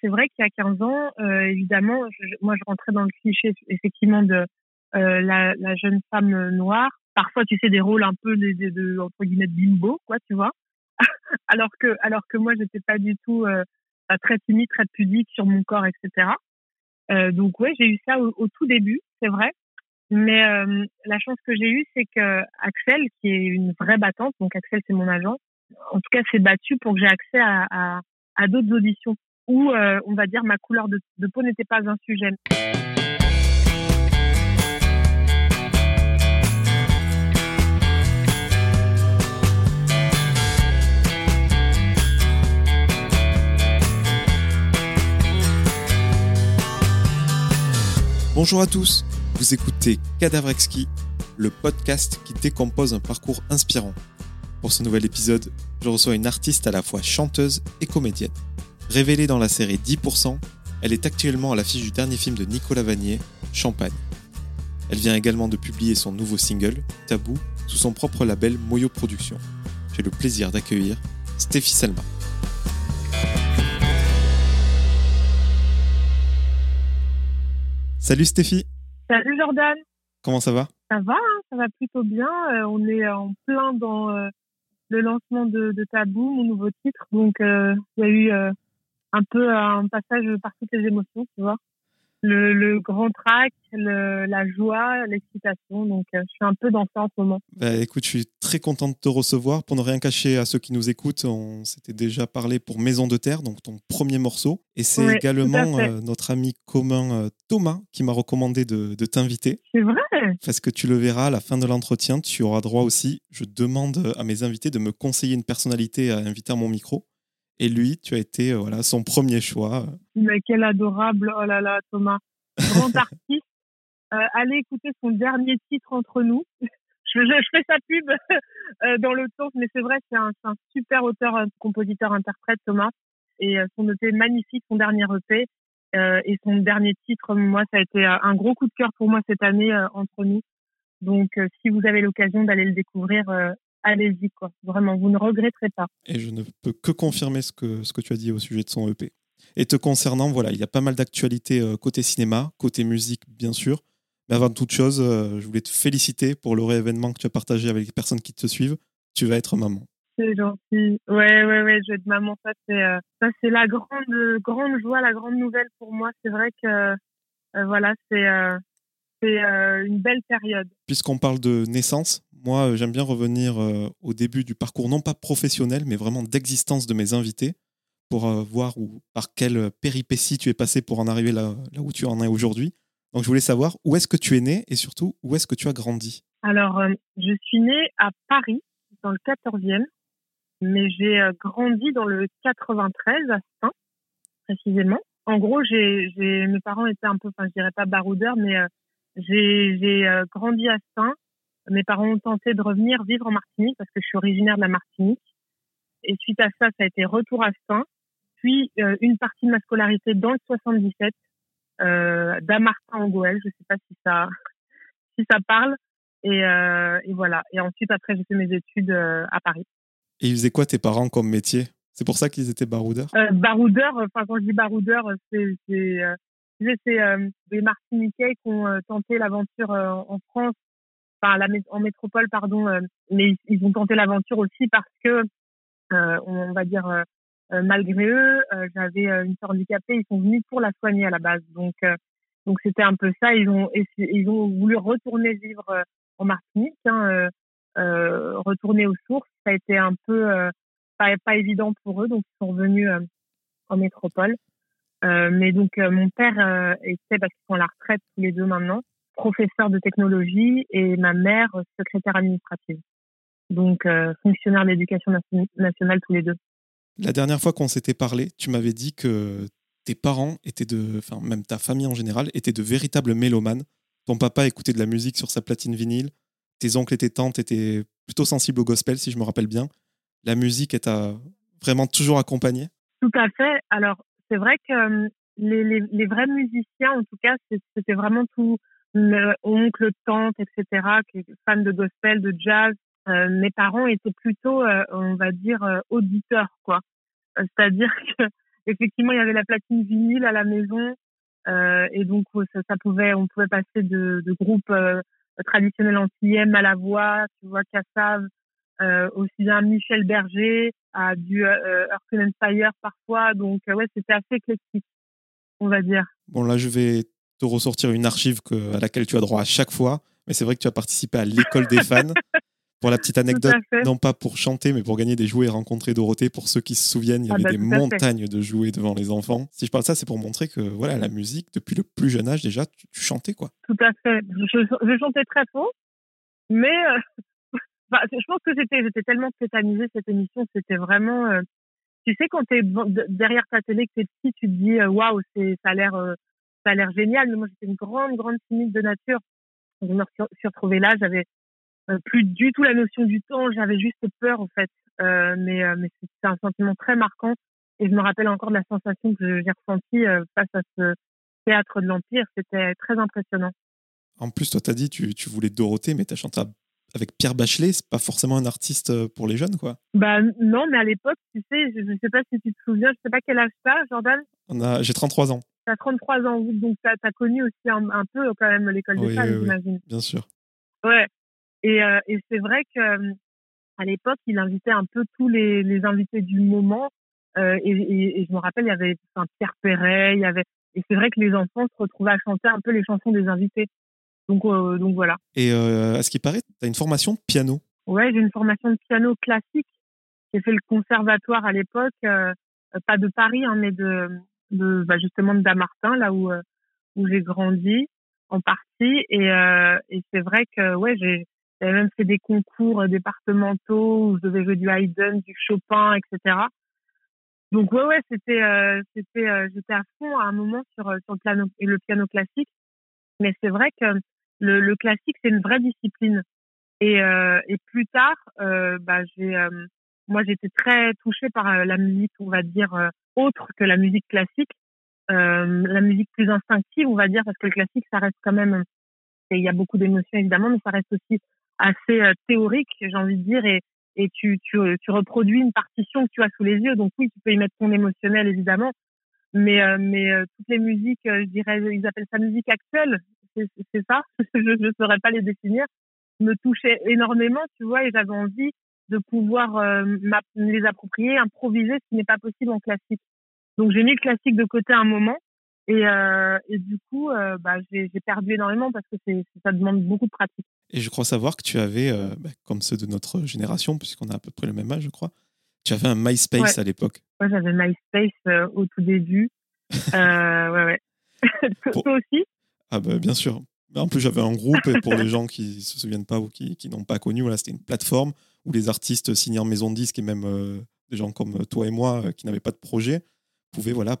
c'est vrai qu'il y a 15 ans, euh, évidemment, moi je rentrais dans le cliché effectivement de euh, la, jeune femme noire. Parfois, tu sais, des rôles un peu de, entre guillemets bimbo, quoi, tu vois. alors que alors que moi, j'étais pas du tout euh, très timide, très pudique sur mon corps, etc. Donc ouais, j'ai eu ça au, tout début, c'est vrai. Mais la chance que j'ai eue, c'est que Axel, qui est une vraie battante, donc Axel c'est mon agent, en tout cas s'est battu pour que j'ai accès à, à d'autres auditions où, euh, on va dire, ma couleur de, de peau n'était pas un sujet. Bonjour à tous, vous écoutez Cadavrexki, le podcast qui décompose un parcours inspirant. Pour ce nouvel épisode, je reçois une artiste à la fois chanteuse et comédienne. Révélée dans la série 10%, elle est actuellement à l'affiche du dernier film de Nicolas Vanier, Champagne. Elle vient également de publier son nouveau single, Tabou, sous son propre label Moyo Productions. J'ai le plaisir d'accueillir Stéphie Selma. Salut Stéphie. Salut Jordan. Comment ça va? Ça va, hein, ça va plutôt bien. Euh, on est en plein dans euh, le lancement de, de, Tabou, mon nouveau titre. Donc euh, il y a eu un peu un passage par toutes les émotions, tu vois le, le grand trac, le, la joie, l'excitation. Donc, euh, je suis un peu dans ça en ce moment. Bah, écoute, je suis très content de te recevoir. Pour ne rien cacher à ceux qui nous écoutent, on s'était déjà parlé pour Maison de Terre, donc ton premier morceau. Et c'est Ouais, également euh, notre ami commun euh, Thomas qui m'a recommandé de, de t'inviter. C'est vrai? Parce que tu le verras à la fin de l'entretien, tu auras droit aussi. Je demande à mes invités de me conseiller une personnalité à inviter à mon micro. Et lui, tu as été euh, voilà, son premier choix. Mais quel adorable. Oh là là, Thomas. Grand artiste. Euh, allez écouter son dernier titre entre nous. je, je, je fais sa pub euh, dans le sens, mais c'est vrai, c'est un, super auteur, compositeur, interprète, Thomas. Et son EP magnifique, son dernier EP. Euh, et son dernier titre, moi, ça a été un gros coup de cœur pour moi cette année euh, entre nous. Donc, euh, si vous avez l'occasion d'aller le découvrir, allez-y, quoi. Vraiment, vous ne regretterez pas. Et je ne peux que confirmer ce que, ce que tu as dit au sujet de son EP. Et te concernant, voilà, il y a pas mal d'actualités euh, côté cinéma, côté musique, bien sûr. Mais avant toute chose, euh, je voulais te féliciter pour le réévénement que tu as partagé avec les personnes qui te suivent. Tu vas être maman. C'est gentil. Ouais, ouais, ouais, je vais être maman. Ça, c'est, euh, ça, c'est la grande, grande joie, la grande nouvelle pour moi. C'est vrai que, euh, voilà, c'est, euh, c'est euh, une belle période. Puisqu'on parle de naissance, moi, euh, j'aime bien revenir euh, au début du parcours, non pas professionnel, mais vraiment d'existence de mes invités, pour voir où, par quelle péripétie tu es passé pour en arriver là, là où tu en es aujourd'hui. Donc, je voulais savoir où est-ce que tu es né et surtout où est-ce que tu as grandi? Alors, je suis née à Paris, dans le 14e, mais j'ai grandi dans le 93 à Saint, précisément. En gros, j'ai, j'ai, mes parents étaient un peu, enfin, je dirais pas baroudeurs, mais j'ai, euh, grandi à Saint. Mes parents ont tenté de revenir vivre en Martinique parce que je suis originaire de la Martinique. Et suite à ça, ça a été retour à Saint, puis euh, une partie de ma scolarité dans le 77, euh, d'Amartin en Goël. Je sais pas si ça, si ça parle. Et, euh, et voilà. Et ensuite, après, j'ai fait mes études euh, à Paris. Et ils faisaient quoi tes parents comme métier? C'est pour ça qu'ils étaient baroudeurs? Euh, baroudeur, enfin quand je dis baroudeur, c'est c'est euh, sais, c'est euh, des Martiniquais qui ont euh, tenté l'aventure euh, en France, enfin en métropole pardon, mais ils, ont tenté l'aventure aussi parce que on va dire malgré eux, j'avais une sœur handicapée, ils sont venus pour la soigner à la base, donc donc c'était un peu ça. Ils ont ils ont voulu retourner vivre en Martinique, hein, euh, retourner aux sources. Ça a été un peu euh, pas, pas évident pour eux, donc ils sont revenus euh, en métropole. Euh, mais donc euh, mon père euh, était, parce qu'ils sont à la retraite tous les deux maintenant, professeur de technologie et ma mère euh, secrétaire administrative. Donc euh, fonctionnaire de l'éducation nation- nationale tous les deux. La dernière fois qu'on s'était parlé, tu m'avais dit que tes parents étaient de, enfin même ta famille en général, étaient de véritables mélomanes. Ton papa écoutait de la musique sur sa platine vinyle. Tes oncles et tes tantes étaient plutôt sensibles au gospel, si je me rappelle bien. La musique est t'a vraiment toujours accompagné. Tout à fait. Alors, c'est vrai que les, vrais musiciens, en tout cas, c'était vraiment tout le oncle, tante, etc., qui de gospel, de jazz. Euh, mes parents étaient plutôt, euh, on va dire, euh, auditeurs, quoi. C'est-à-dire que, effectivement, il y avait la platine vinyle à la maison. Et donc, ça, pouvait, on pouvait passer de, groupes traditionnels antillais, à la voix, tu vois, Cassav, euh, aussi bien Michel Berger, à du euh, Earth Fire parfois. Donc, ouais, c'était assez éclectique, on va dire. Bon, là, je vais te ressortir une archive que, à laquelle tu as droit à chaque fois. Mais c'est vrai que tu as participé à l'école des fans. Pour la petite anecdote, non pas pour chanter, mais pour gagner des jouets et rencontrer Dorothée. Pour ceux qui se souviennent, il y ah avait bah, des montagnes de jouets devant les enfants. Si je parle de ça, c'est pour montrer que voilà, la musique, depuis le plus jeune âge déjà, tu, chantais quoi. Tout à fait. Je, chantais très faux, mais euh, bah, je pense que j'étais, j'étais tellement tétanisée cette émission, c'était vraiment. Euh, tu sais, quand tu es derrière ta télé, que tu es petit, tu te dis euh, waouh, ça a l'air, ça a l'air génial. Mais moi, j'étais une grande, grande timide de nature. Je me suis retrouvée là, j'avais euh, plus du tout la notion du temps. J'avais juste peur, en fait. Euh, mais euh, c'était un sentiment très marquant. Et je me rappelle encore de la sensation que j'ai ressentie face à ce théâtre de l'Empire. C'était très impressionnant. En plus, toi, tu as dit tu, voulais Dorothée, mais tu as chanté avec Pierre Bachelet. C'est pas forcément un artiste pour les jeunes, quoi. Bah non, mais à l'époque, tu sais, je, ne sais pas si tu te souviens, je sais pas quel âge t'as, Jordan. On a, j'ai 33 ans. T'as 33 ans, donc t'as as connu aussi un, peu quand même l'école des femmes, j'imagine. Bien sûr. Ouais, et, euh, et c'est vrai que euh, à l'époque, il invitait un peu tous les, les invités du moment. Euh, et, et, je me rappelle, il y avait Pierre Perret, il y avait. Et c'est vrai que les enfants se retrouvaient à chanter un peu les chansons des invités. Donc, donc voilà. Et euh, à ce qui paraît, tu as une formation de piano. Ouais, j'ai une formation de piano classique. J'ai fait le conservatoire à l'époque, pas de Paris, hein, mais de, de bah, justement de Damartin, là où, où j'ai grandi en partie. Et, et c'est vrai que ouais, j'ai j'avais même fait des concours départementaux où je devais jouer du Haydn, du Chopin, etc. Donc ouais ouais c'était euh, c'était euh, j'étais à fond à un moment sur euh, sur le piano et le piano classique mais c'est vrai que le, le classique c'est une vraie discipline et euh, et plus tard bah j'ai moi j'étais très touchée par la musique on va dire autre que la musique classique la musique plus instinctive on va dire parce que le classique ça reste quand même il y a beaucoup d'émotions évidemment mais ça reste aussi assez euh, théorique, j'ai envie de dire, et, et tu, tu, tu reproduis une partition que tu as sous les yeux. Donc oui, tu peux y mettre ton émotionnel, évidemment. Mais, euh, mais euh, toutes les musiques, je dirais, ils appellent ça musique actuelle, c'est ça, je ne saurais pas les définir, me touchaient énormément, tu vois, et j'avais envie de pouvoir les approprier, improviser, ce qui n'est pas possible en classique. Donc j'ai mis le classique de côté un moment, et, euh, et du coup, euh, bah, j'ai perdu énormément parce que ça demande beaucoup de pratique. Et je crois savoir que tu avais, euh, bah, comme ceux de notre génération, puisqu'on a à peu près le même âge, je crois, tu avais un MySpace à l'époque. Ouais, j'avais MySpace au tout début. ouais, ouais. Toi aussi? Ah, bah, bien sûr. En plus, j'avais un groupe, et pour les gens qui ne se souviennent pas ou qui, qui n'ont pas connu, voilà, c'était une plateforme où les artistes signés en maison de disques et même des gens comme toi et moi qui n'avaient pas de projet pouvaient voilà,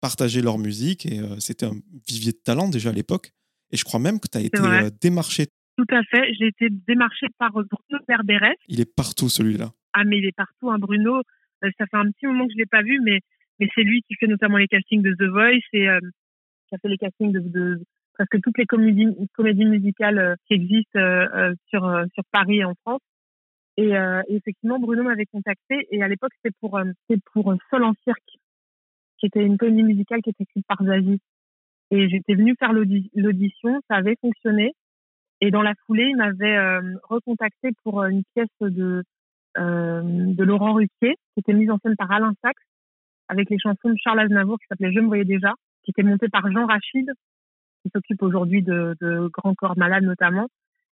partager leur musique et euh, c'était un vivier de talent déjà à l'époque. Et je crois même que tu as été euh, démarché. Tout à fait, j'ai été démarché par euh, Bruno Berberes. Il est partout celui-là. Ah mais il est partout, hein, Bruno. ça fait un petit moment que je l'ai pas vu, mais mais c'est lui qui fait notamment les castings de The Voice et qui a fait les castings de, presque toutes les comédies, comédies musicales qui existent sur sur Paris et en France. Et, effectivement, Bruno m'avait contacté et à l'époque c'était pour c'était pour Sol en cirque qui était une comédie musicale qui était écrite par Zazie. Et j'étais venue faire l'audition, ça avait fonctionné. Et dans la foulée, il m'avait euh, recontacté pour une pièce de euh, de Laurent Ruquier, qui était mise en scène par Alain Sachs, avec les chansons de Charles Aznavour qui s'appelait Je me voyais déjà, qui était montée par Jean Rachid, qui s'occupe aujourd'hui de, de Grand Corps Malade notamment,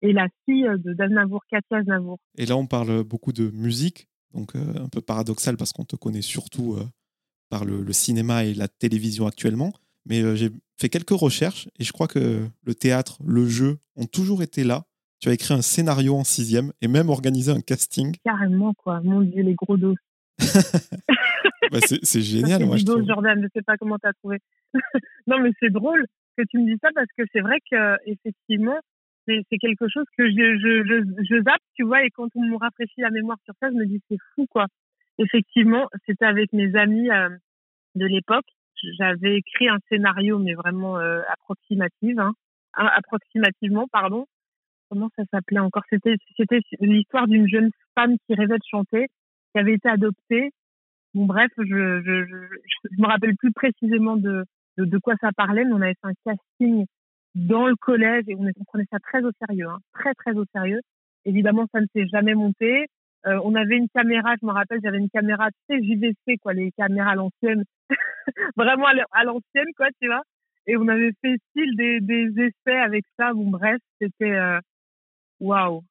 et la fille de d'Aznavour, Katia Aznavour. Et là, on parle beaucoup de musique, donc euh, un peu paradoxal parce qu'on te connaît surtout par le, cinéma et la télévision actuellement. Mais euh, j'ai fait quelques recherches et je crois que le théâtre, le jeu ont toujours été là. Tu as écrit un scénario en sixième et même organisé un casting. Carrément, quoi. Mon Dieu, les gros dos. bah c'est génial, moi, je dos, Jordan, je sais pas comment tu as trouvé. non, mais c'est drôle que tu me dis ça parce que c'est vrai que effectivement, c'est quelque chose que je, je, je, je, zappe, tu vois, et quand on me rafraîchit la mémoire sur ça, je me dis c'est fou, quoi effectivement, c'était avec mes amis euh, de l'époque. J'avais écrit un scénario, mais vraiment euh, approximative, hein, approximativement, pardon. Comment ça s'appelait encore? C'était c'était l'histoire d'une jeune femme qui rêvait de chanter, qui avait été adoptée Bon, bref, je, je, je, je, me rappelle plus précisément de, de, quoi ça parlait, mais on avait fait un casting dans le collège et on, on prenait ça très au sérieux, hein, très très au sérieux. Évidemment, ça ne s'est jamais monté. Euh, on avait une caméra, je me rappelle, j'avais une caméra, tu sais, JVC, quoi, les caméras à l'ancienne, vraiment à l'ancienne, quoi, tu vois. Et on avait fait style des, des essais avec ça. Bon, bref, c'était euh, waouh.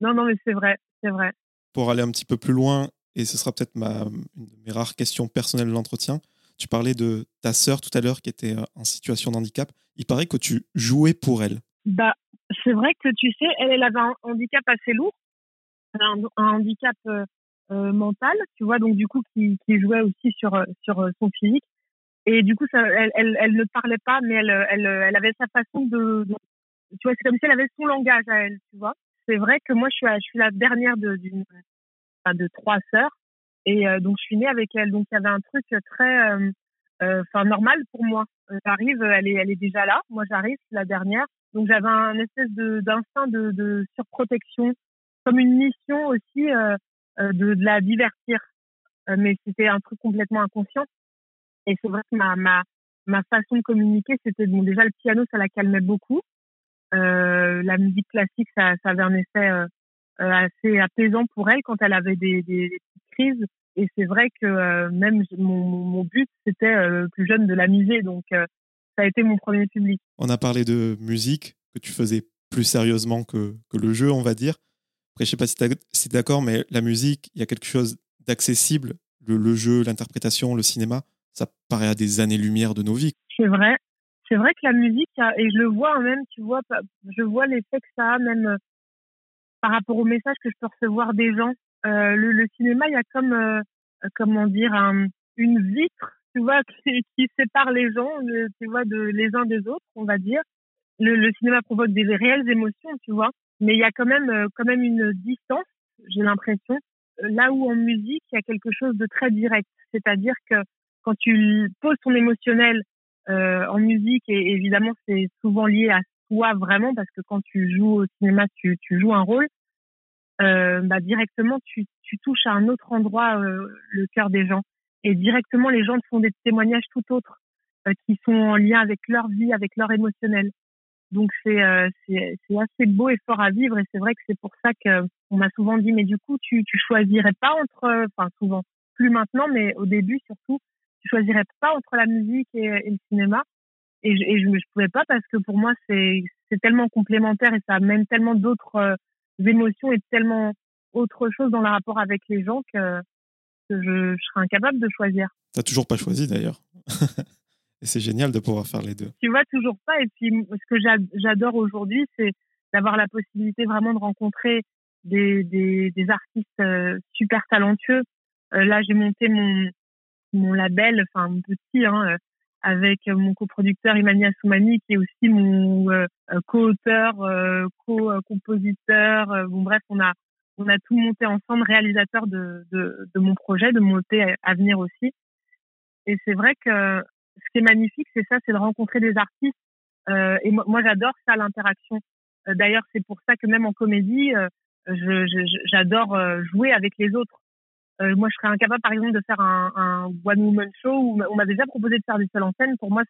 Non, non, mais c'est vrai, c'est vrai. Pour aller un petit peu plus loin, et ce sera peut-être ma, une de mes rares questions personnelles de l'entretien, tu parlais de ta sœur tout à l'heure qui était euh, en situation de handicap. Il paraît que tu jouais pour elle. Bah, c'est vrai que tu sais, elle, avait un handicap assez lourd, un, handicap euh, euh, mental, tu vois, donc du coup qui, jouait aussi sur sur son physique. Et du coup, elle, elle, elle, ne parlait pas, mais elle, elle, elle avait sa façon de, de tu vois, c'est comme si elle avait son langage à elle, tu vois. C'est vrai que moi, je suis, je suis la dernière de, d'une, de trois sœurs. Et euh, donc, je suis née avec elle. Donc, il y avait un truc très, euh, euh, enfin, normal pour moi. J'arrive, elle est, elle est déjà là. Moi, j'arrive, la dernière. Donc, j'avais un espèce d'instinct de, surprotection, comme une mission aussi de, la divertir. mais c'était un truc complètement inconscient. Et c'est vrai que ma, ma, ma façon de communiquer, c'était bon, déjà le piano, ça la calmait beaucoup. La musique classique, ça, avait un effet assez apaisant pour elle quand elle avait des, crises. Et c'est vrai que euh, même mon, mon but, c'était plus jeune de l'amuser. Donc, ça a été mon premier public. On a parlé de musique que tu faisais plus sérieusement que, que le jeu, on va dire. Après, je sais pas si tu es d'accord, mais la musique, il y a quelque chose d'accessible. Le, le jeu, l'interprétation, le cinéma, ça paraît à des années-lumière de nos vies. C'est vrai c'est vrai que la musique, et je le vois même, tu vois, je vois l'effet que ça a même euh, par rapport au message que je peux recevoir des gens. Euh, le, le, cinéma, il y a comme, euh, comment dire, un, une vitre, tu vois, qui, qui sépare les gens, tu vois, de les uns des autres, on va dire. Le, le, cinéma provoque des réelles émotions, tu vois, mais il y a quand même, quand même une distance, j'ai l'impression. Là où en musique, il y a quelque chose de très direct, c'est-à-dire que quand tu poses ton émotionnel euh, en musique et évidemment c'est souvent lié à toi vraiment parce que quand tu joues au cinéma tu, tu joues un rôle euh, bah directement tu, tu touches à un autre endroit euh, le cœur des gens. Et directement les gens te font des témoignages tout autres euh, qui sont en lien avec leur vie avec leur émotionnel. Donc c'est euh, c'est assez beau et fort à vivre. Et c'est vrai que c'est pour ça que on m'a souvent dit mais du coup tu tu choisirais pas entre enfin souvent plus maintenant mais au début surtout je choisirais pas entre la musique et, le cinéma. Et, je, et je, je pouvais pas parce que pour moi, c'est, c'est tellement complémentaire et ça amène tellement d'autres émotions et tellement autre chose dans le rapport avec les gens que, que je, je serais incapable de choisir. T'as toujours pas choisi d'ailleurs. et c'est génial de pouvoir faire les deux. Tu vois toujours pas. Et puis, ce que j'adore aujourd'hui, c'est d'avoir la possibilité vraiment de rencontrer des, des, des artistes euh, super talentueux. Euh, là, j'ai monté mon, mon label, enfin mon petit, hein, euh, avec mon coproducteur Imania Soumani, qui est aussi mon euh, euh, co-auteur, co-compositeur. bon bref, on a on a tout monté ensemble, réalisateur de, de, de mon projet, de monter à venir aussi. Et c'est vrai que ce qui est magnifique, c'est ça, c'est de rencontrer des artistes. Euh, et moi, moi j'adore ça, l'interaction. D'ailleurs, c'est pour ça que même en comédie, j'adore jouer avec les autres. Euh, moi, je serais incapable, par exemple, de faire un, one woman show où on m'a déjà proposé de faire du seul en scène. Pour moi,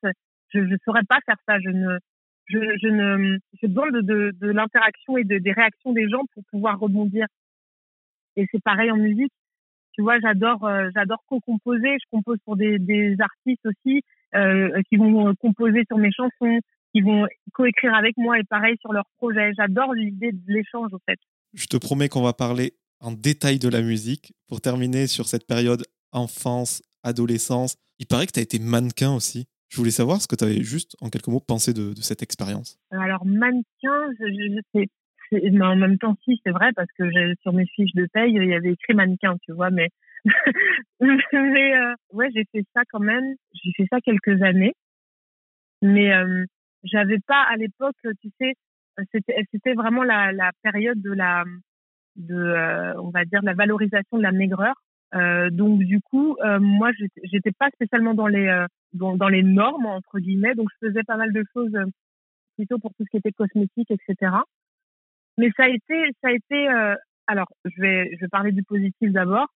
je ne saurais pas faire ça. Je ne, je, ne, j'ai besoin de, l'interaction et de, des réactions des gens pour pouvoir rebondir. Et c'est pareil en musique. Tu vois, j'adore, euh, j'adore co-composer. Je compose pour des, des artistes aussi euh, qui vont composer sur mes chansons, qui vont coécrire avec moi et pareil sur leurs projets. J'adore l'idée de l'échange, en fait. Je te promets qu'on va parler en détail de la musique pour terminer sur cette période enfance, adolescence. Il paraît que tu as été mannequin aussi. Je voulais savoir ce que tu avais juste, en quelques mots, pensé de, cette expérience. Alors, mannequin, je, je. Mais en même temps, si, c'est vrai, parce que sur mes fiches de paye, il y avait écrit mannequin, tu vois, mais, mais euh, ouais, j'ai fait ça quand même. J'ai fait ça quelques années. Mais euh, j'avais pas, à l'époque, tu sais, c'était vraiment la période de la, de, euh, on va dire, la valorisation de la maigreur. Euh, donc du coup, euh, moi, j'étais pas spécialement dans les dans, dans, les normes entre guillemets, donc je faisais pas mal de choses plutôt pour tout ce qui était cosmétique, etc. Mais ça a été, ça a été, alors je vais je vais parler du positif d'abord.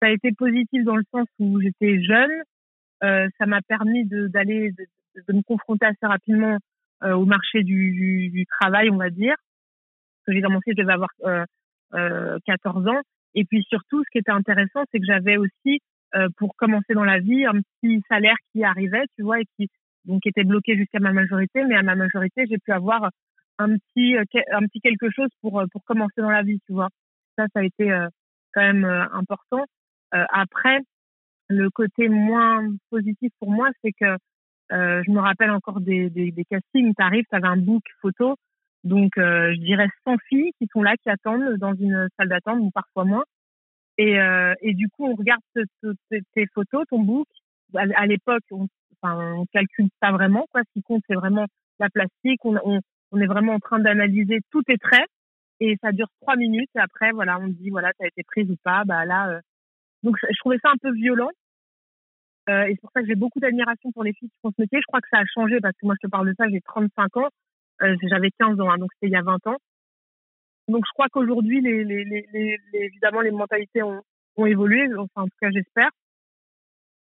ça a été positif dans le sens où j'étais jeune. Euh, ça m'a permis d'aller de, de, me confronter assez rapidement euh, au marché du, du, du, travail, on va dire. J'ai commencé, je devais avoir euh, 14 euh, ans. Et puis surtout, ce qui était intéressant, c'est que j'avais aussi, euh, pour commencer dans la vie, un petit salaire qui arrivait, tu vois, et qui donc était bloqué jusqu'à ma majorité. Mais à ma majorité, j'ai pu avoir un petit un petit quelque chose pour pour commencer dans la vie, tu vois. Ça, ça a été quand même important. après, le côté moins positif pour moi, c'est que euh, je me rappelle encore des, des, des castings. T'arrives, t'avais un book photo, donc euh, je dirais 100 filles qui sont là, qui attendent dans une salle d'attente, ou parfois moins. Et, euh, et du coup, on regarde tes photos, ton book. À, l'époque, on, enfin, on calcule pas vraiment. Quoi. Ce qui compte, c'est vraiment la plastique. On, on, on est vraiment en train d'analyser tous tes traits. Et ça dure trois minutes. Et après, voilà, on dit, voilà, t'as été prise ou pas. Bah là, euh, donc je trouvais ça un peu violent. Euh, et c'est pour ça que j'ai beaucoup d'admiration pour les filles qui font ce métier. Je crois que ça a changé parce que moi, je te parle de ça, j'ai 35 ans. Euh, j'avais 15 ans, hein, donc c'était il y a 20 ans. Donc je crois qu'aujourd'hui, les, les, les, les, évidemment, les mentalités ont, ont évolué. Enfin, en tout cas, j'espère.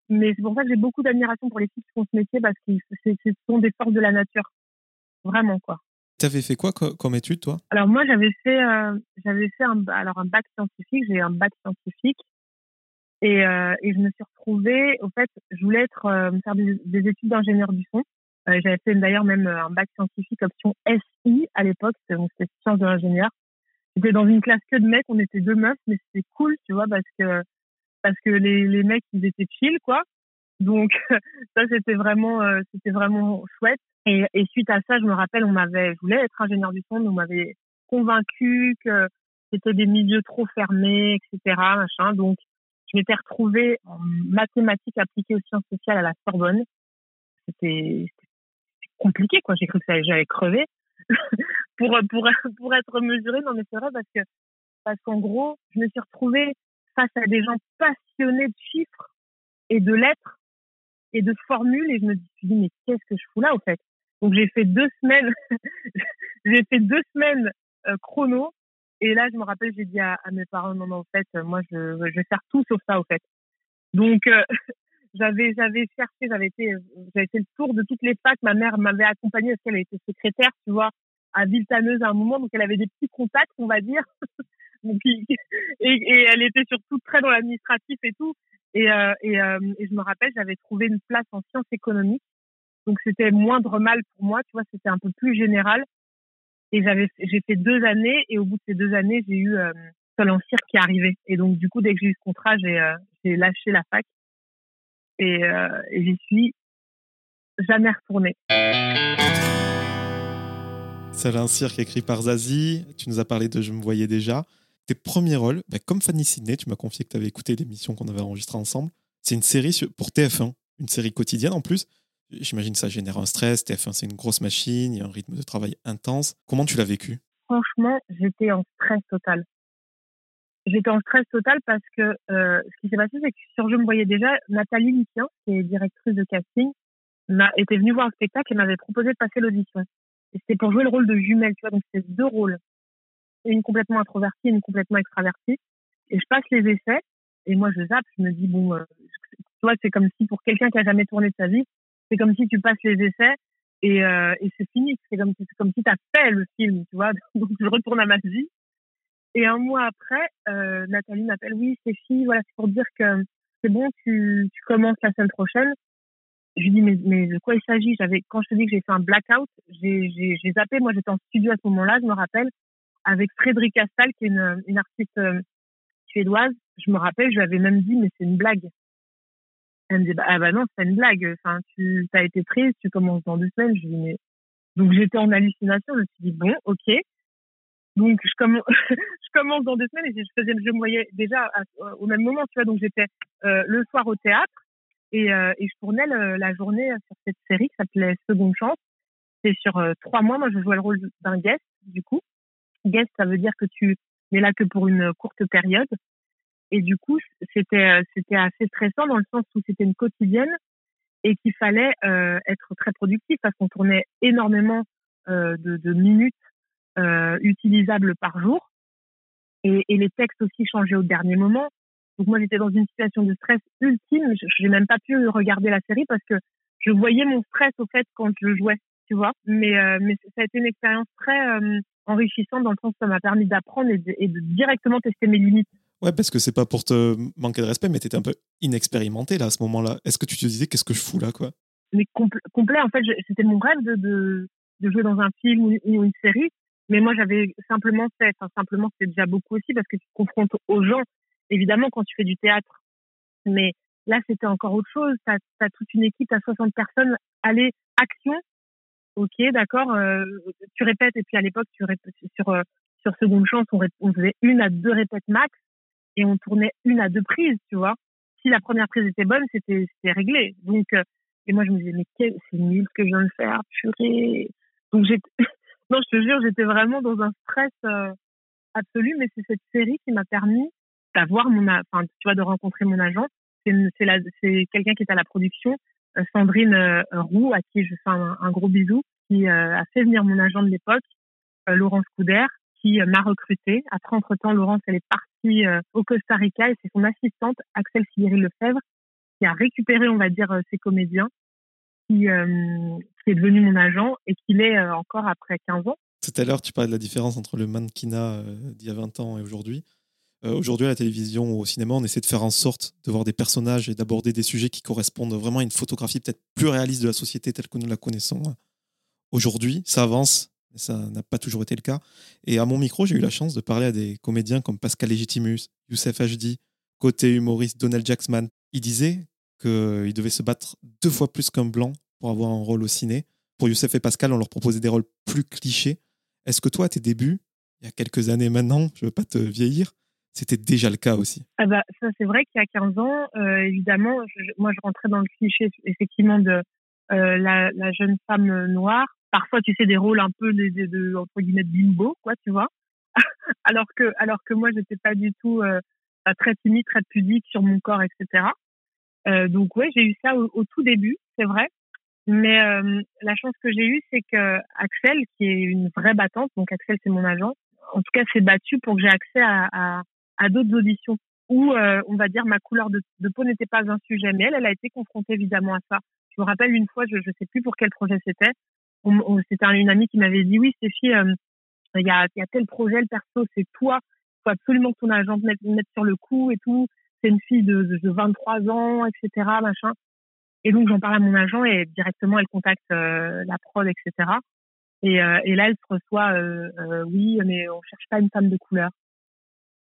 Mais c'est pour ça que j'ai beaucoup d'admiration pour les filles qui font ce métier parce que ce sont des forces de la nature. Vraiment, quoi. Tu avais fait quoi comme étude, toi? Alors moi, j'avais fait, euh, j'avais fait un, alors un bac scientifique. J'ai un bac scientifique et, euh, et je me suis retrouvée, au fait, je voulais être euh, faire des, des études d'ingénieur du son. Euh, J'avais fait d'ailleurs même euh, un bac scientifique option SI à l'époque, c'était sciences de l'ingénieur. J'étais dans une classe que de mecs, on était deux meufs, mais c'était cool, tu vois, parce que parce que les, les mecs ils étaient chill quoi. Donc ça c'était vraiment euh, vraiment chouette. Et, suite à ça, je me rappelle, on m'avait, je voulais être ingénieur du son, on m'avait convaincu que c'était des milieux trop fermés, etc. Machin. Donc je m'étais retrouvée en mathématiques appliquées aux sciences sociales à la Sorbonne. C'était compliqué, quoi. J'ai cru que j'allais crever pour, pour, pour être mesurée. Non, mais c'est vrai parce que, parce qu'en gros, je me suis retrouvée face à des gens passionnés de chiffres et de lettres et de formules et je me suis dit, mais qu'est-ce que je fous là, au fait? Donc, j'ai fait deux semaines, j'ai fait deux semaines euh, chrono et là, je me rappelle, j'ai dit à, mes parents, non, non, en fait, moi, je, je vais faire tout sauf ça, au fait. Donc, euh, j'avais, j'avais cherché, j'avais été, j'avais fait le tour de toutes les facs. Ma mère m'avait accompagnée parce qu'elle était secrétaire, tu vois, à Villetaneuse à un moment, donc elle avait des petits contacts, on va dire. donc, et, elle était surtout très dans l'administratif et tout. Et, euh, et, euh, et je me rappelle, j'avais trouvé une place en sciences économiques. Donc c'était moindre mal pour moi, tu vois, c'était un peu plus général. Et j'avais, j'ai fait deux années et au bout de ces deux années, j'ai eu euh, Cirque qui est arrivé. Et donc, du coup, dès que j'ai eu ce contrat, j'ai, euh, j'ai lâché la fac et, euh, et j'y suis jamais retournée. Seul un cirque écrit par Zazie. Tu nous as parlé de Je me voyais déjà. Tes premiers rôles, bah, comme Fanny Sidney, tu m'as confié que tu avais écouté l'émission qu'on avait enregistrée ensemble. C'est une série pour TF1, une série quotidienne en plus. J'imagine que ça génère un stress. TF1, c'est une grosse machine, il y a un rythme de travail intense. Comment tu l'as vécu? Franchement, j'étais en stress total. J'étais en stress total parce que euh, ce qui s'est passé, c'est que sur Je me voyais déjà, Nathalie Lucien, qui est directrice de casting, était venue voir un spectacle et m'avait proposé de passer l'audition. Et c'était pour jouer le rôle de jumelle, tu vois, donc c'était deux rôles. Une complètement introvertie et une complètement extravertie. Et je passe les essais, et moi je zappe, je me dis, bon, euh, tu vois, c'est comme si pour quelqu'un qui a jamais tourné de sa vie, c'est comme si tu passes les essais et, euh, et c'est fini. C'est comme, c'est comme si tu as fait le film, tu vois. Donc, je retourne à ma vie. Et un mois après, euh, Nathalie m'appelle, oui, fini, voilà, c'est pour dire que c'est bon, tu, tu commences la semaine prochaine. Je lui dis, mais, mais de quoi il s'agit? J'avais, quand je te dis que j'ai fait un blackout, j'ai, zappé. Moi, j'étais en studio à ce moment-là, je me rappelle, avec Frédéric Castal, qui est une, une artiste euh, suédoise. Je me rappelle, je lui avais même dit, mais c'est une blague. Elle me dit, bah, ah bah non, c'est une blague. Enfin, tu as été prise, tu commences dans deux semaines. Je dis, mais... Donc j'étais en hallucination. Je me suis dit, bon, ok. Donc je, commence dans deux semaines et je, faisais, je me voyais déjà au même moment, tu vois. Donc j'étais euh, le soir au théâtre et, euh, et je tournais la journée sur cette série qui s'appelait Seconde Chance. C'est sur euh, trois mois. Moi, je jouais le rôle d'un guest, du coup. Guest, ça veut dire que tu n'es là que pour une courte période. Et du coup, c'était c'était assez stressant dans le sens où c'était une quotidienne et qu'il fallait être très productif parce qu'on tournait énormément de, minutes utilisables par jour et, et, les textes aussi changeaient au dernier moment. Donc moi, j'étais dans une situation de stress ultime. Je n'ai même pas pu regarder la série parce que je voyais mon stress au fait quand je jouais, tu vois. Mais, euh, mais ça a été une expérience très euh, enrichissante dans le sens que ça m'a permis d'apprendre et, de directement tester mes limites. Ouais, parce que c'est pas pour te manquer de respect, mais tu étais un peu inexpérimenté là à ce moment-là. Est-ce que tu te disais qu'est-ce que je fous là, quoi? Mais complet, en fait, c'était mon rêve de, de, de, jouer dans un film ou une série. Mais moi, j'avais simplement fait, enfin, simplement, c'est déjà beaucoup aussi parce que tu te confrontes aux gens, évidemment, quand tu fais du théâtre. Mais là, c'était encore autre chose. Tu as, toute une équipe, à 60 personnes. Allez, action. Ok, d'accord. Euh, tu répètes. Et puis à l'époque, tu sur, euh, sur Seconde Chance, on, on, faisait une à deux répètes max et on tournait une à deux prises, tu vois. Si la première prise était bonne, c'était réglé. Donc, euh, et moi, je me disais, mais c'est nul ce que je viens de faire, purée. Donc, non, je te jure, j'étais vraiment dans un stress euh, absolu, mais c'est cette série qui m'a permis d'avoir mon, enfin, tu vois, de rencontrer mon agent. C'est c'est quelqu'un qui est à la production, euh, Sandrine euh, Roux, à qui je fais un, gros bisou, qui a fait venir mon agent de l'époque, Laurence Couder, qui m'a recruté. Après, entre-temps, Laurence, elle est partie au Costa Rica et c'est son assistante, Axel Cyril Lefebvre, qui a récupéré, on va dire, ses comédiens qui, euh, qui est devenu mon agent et qui l'est euh, encore après 15 ans. Tout à l'heure, tu parlais de la différence entre le mannequinat euh, d'il y a 20 ans et aujourd'hui. aujourd'hui, à la télévision ou au cinéma, on essaie de faire en sorte de voir des personnages et d'aborder des sujets qui correspondent vraiment à une photographie peut-être plus réaliste de la société telle que nous la connaissons. Aujourd'hui, ça avance, mais ça n'a pas toujours été le cas. Et à mon micro, j'ai eu la chance de parler à des comédiens comme Pascal Legitimus, Youssef Hd, côté humoriste Donald Jacksman. Il disait qu'il devait se battre deux fois plus qu'un blanc pour avoir un rôle au ciné. Pour Youssef et Pascal, on leur proposait des rôles plus clichés. Est-ce que toi, à tes débuts, il y a quelques années maintenant, je ne veux pas te vieillir, c'était déjà le cas aussi? Ah bah, Ça, c'est vrai qu'il y a 15 ans, euh, évidemment, moi, je rentrais dans le cliché, effectivement, de euh, la, jeune femme noire. Parfois, tu sais, des rôles un peu de, de, entre guillemets, bimbo, quoi, tu vois. alors, que, alors que moi, j'étais pas du tout euh, très timide, très pudique sur mon corps, etc. Euh, donc ouais, j'ai eu ça au, tout début, c'est vrai. Mais euh, la chance que j'ai eue, c'est que Axel, qui est une vraie battante, donc Axel c'est mon agent, en tout cas s'est battu pour que j'ai accès à, à, à d'autres auditions où euh, on va dire ma couleur de, de peau n'était pas un sujet, mais elle, elle a été confrontée évidemment à ça. Je me rappelle une fois, je ne sais plus pour quel projet c'était, c'était une amie qui m'avait dit oui Stéphie, euh, il y, a, y a tel projet, le perso c'est toi, faut absolument que ton agent te mette, mette sur le coup et tout c'est une fille de, de, 23 ans, etc., machin. Et donc, j'en parle à mon agent et directement, elle contacte euh, la prod, etc. Et, euh, et là, elle se reçoit, euh, oui, mais on cherche pas une femme de couleur.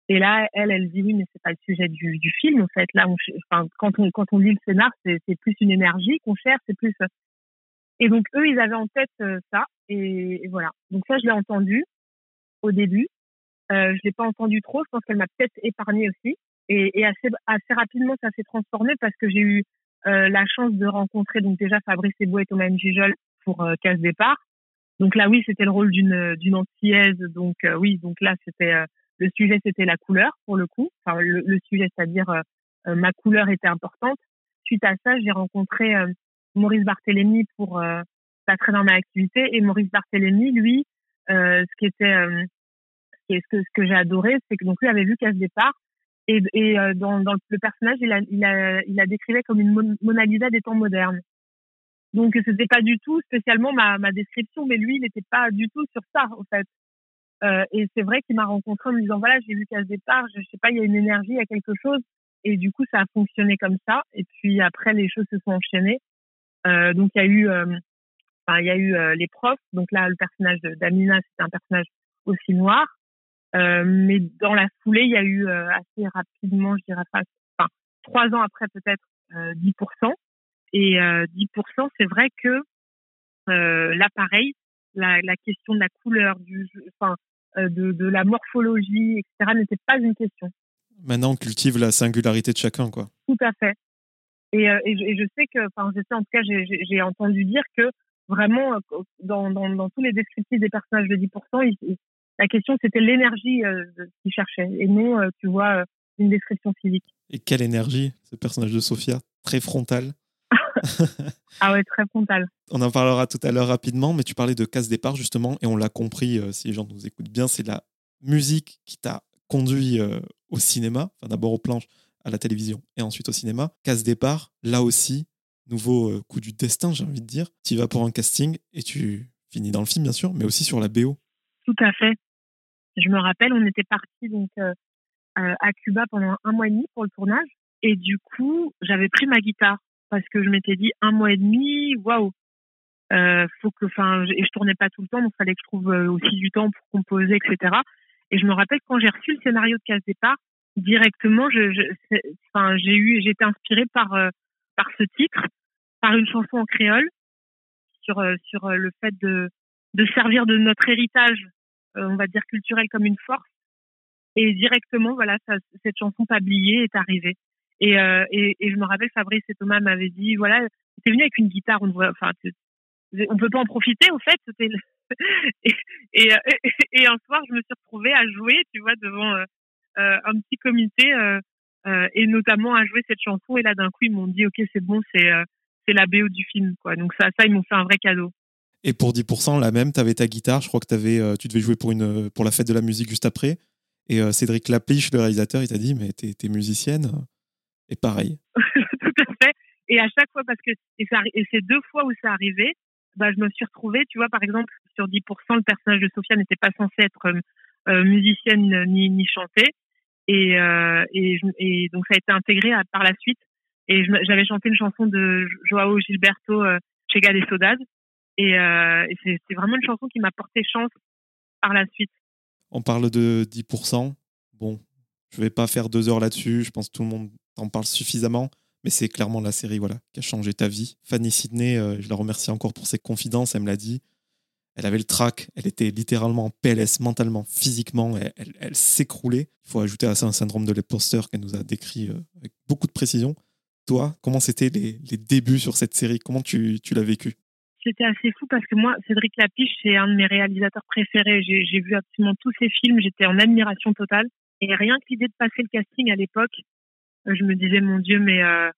Et là, elle, elle dit oui, mais c'est pas le sujet du, film, en fait. Là, quand on quand on lit le scénar, c'est plus une énergie qu'on cherche, c'est plus. Et donc eux, ils avaient en tête ça, et, et, voilà. Donc ça, je l'ai entendu au début. Euh, je l'ai pas entendu trop. Je pense qu'elle m'a peut-être épargné aussi. Et, et assez, assez rapidement, ça s'est transformé parce que j'ai eu euh, la chance de rencontrer donc déjà Fabrice Eboué et Thomas Gijol pour euh, Casse Départ. Donc là, oui, c'était le rôle d'une d'une antillaise. Donc euh, oui, donc là, c'était euh, le sujet, c'était la couleur pour le coup. Enfin, le, le sujet, c'est-à-dire euh, ma couleur était importante. Suite à ça, j'ai rencontré Maurice Barthélémy pour euh, très dans ma activité. Et Maurice Barthélémy, lui, ce qui était ce que, ce que j'ai adoré, c'est que donc lui avait vu Casse Départ et, et euh, dans, dans, le personnage, il a, il a, il a décrivé comme une Mona Lisa des temps modernes. Donc c'était pas du tout spécialement ma, ma description, mais lui, il n'était pas du tout sur ça en fait. Euh, et c'est vrai qu'il m'a rencontré en me disant voilà, j'ai vu qu'à ce départ, je, sais pas, il y a une énergie, il y a quelque chose, et du coup ça a fonctionné comme ça. Et puis après les choses se sont enchaînées. Euh, donc il y a eu, euh, enfin il y a eu euh, les profs. Donc là le personnage d'Amina, c'était un personnage aussi noir. Euh, mais dans la foulée, il y a eu euh, assez rapidement, je dirais pas, enfin trois ans après peut-être 10%. Euh, et 10%, c'est vrai que l'appareil, la, la question de la couleur, du, enfin de, de la morphologie, etc., n'était pas une question. Maintenant, on cultive la singularité de chacun, quoi. Tout à fait. Et, et, je, sais que, enfin, je sais en tout cas, j'ai entendu dire que vraiment, dans, dans, dans, tous les descriptifs des personnages de 10%, ils, la question, c'était l'énergie euh, qu'il cherchait et non, euh, tu vois, euh, une description physique. Et quelle énergie, ce personnage de Sophia, très frontal. ah ouais, très frontal. On en parlera tout à l'heure rapidement, mais tu parlais de casse départ justement, et on l'a compris, si les gens nous écoutent bien, c'est la musique qui t'a conduit au cinéma, enfin d'abord aux planches, à la télévision et ensuite au cinéma. Casse départ, là aussi, nouveau euh, coup du destin, j'ai envie de dire. Tu y vas pour un casting et tu finis dans le film, bien sûr, mais aussi sur la BO. Tout à fait. Je me rappelle, on était parti donc euh, à Cuba pendant un mois et demi pour le tournage. Et du coup, j'avais pris ma guitare parce que je m'étais dit un mois et demi, waouh, euh, faut que, enfin, et je tournais pas tout le temps, donc fallait que je trouve euh, aussi du temps pour composer, etc. Et je me rappelle quand j'ai reçu le scénario de Casse Départ, directement, je, enfin, j'ai eu, j'ai été inspirée par euh, par ce titre, par une chanson en créole sur sur le fait de de servir de notre héritage, on va dire culturel comme une force. Et directement, voilà, cette chanson Tablier est arrivée. Et, euh, et, et, je me rappelle, Fabrice et Thomas m'avaient dit, voilà, t'es venu avec une guitare, on ne voit, enfin, on peut pas en profiter, au fait. et, et, un soir, je me suis retrouvée à jouer, tu vois, devant euh, euh un petit comité, euh, euh, et notamment à jouer cette chanson. Et là, d'un coup, ils m'ont dit, ok, c'est bon, c'est euh, c'est la BO du film, quoi. Donc ça, ils m'ont fait un vrai cadeau. Et pour 10%, la même, tu avais ta guitare, je crois que avais, tu devais jouer pour, une, pour la fête de la musique juste après. Et Cédric Lapiche, le réalisateur, il t'a dit, mais t'es es musicienne Et pareil. Tout à fait. Et à chaque fois, parce que et, c'est deux fois où ça arrivait, bah, je me suis retrouvée, tu vois, par exemple, sur 10%, le personnage de Sophia n'était pas censé être euh, euh, musicienne ni, ni chanter. Et, euh, et, donc, ça a été intégré par la suite. Et j'avais chanté une chanson de Joao Gilberto, euh, Chega des Sodades. Et, euh, c'est vraiment une chanson qui m'a porté chance par la suite. On parle de 10%. Bon, je vais pas faire deux heures là-dessus. Je pense que tout le monde en parle suffisamment. Mais c'est clairement la série voilà, qui a changé ta vie. Fanny Sidney, euh, je la remercie encore pour ses confidences. Elle me l'a dit. Elle avait le trac. Elle était littéralement en PLS mentalement, physiquement. Elle, elle, s'écroulait. Il faut ajouter à ça un syndrome de l'imposteur qu'elle nous a décrit euh, avec beaucoup de précision. Toi, comment c'était les, les, débuts sur cette série? Comment tu, tu l'as vécu? C'était assez fou parce que moi, Cédric Lapiche, c'est un de mes réalisateurs préférés. J'ai vu absolument tous ses films. J'étais en admiration totale. Et rien que l'idée de passer le casting à l'époque, je me disais, mon Dieu, mais euh,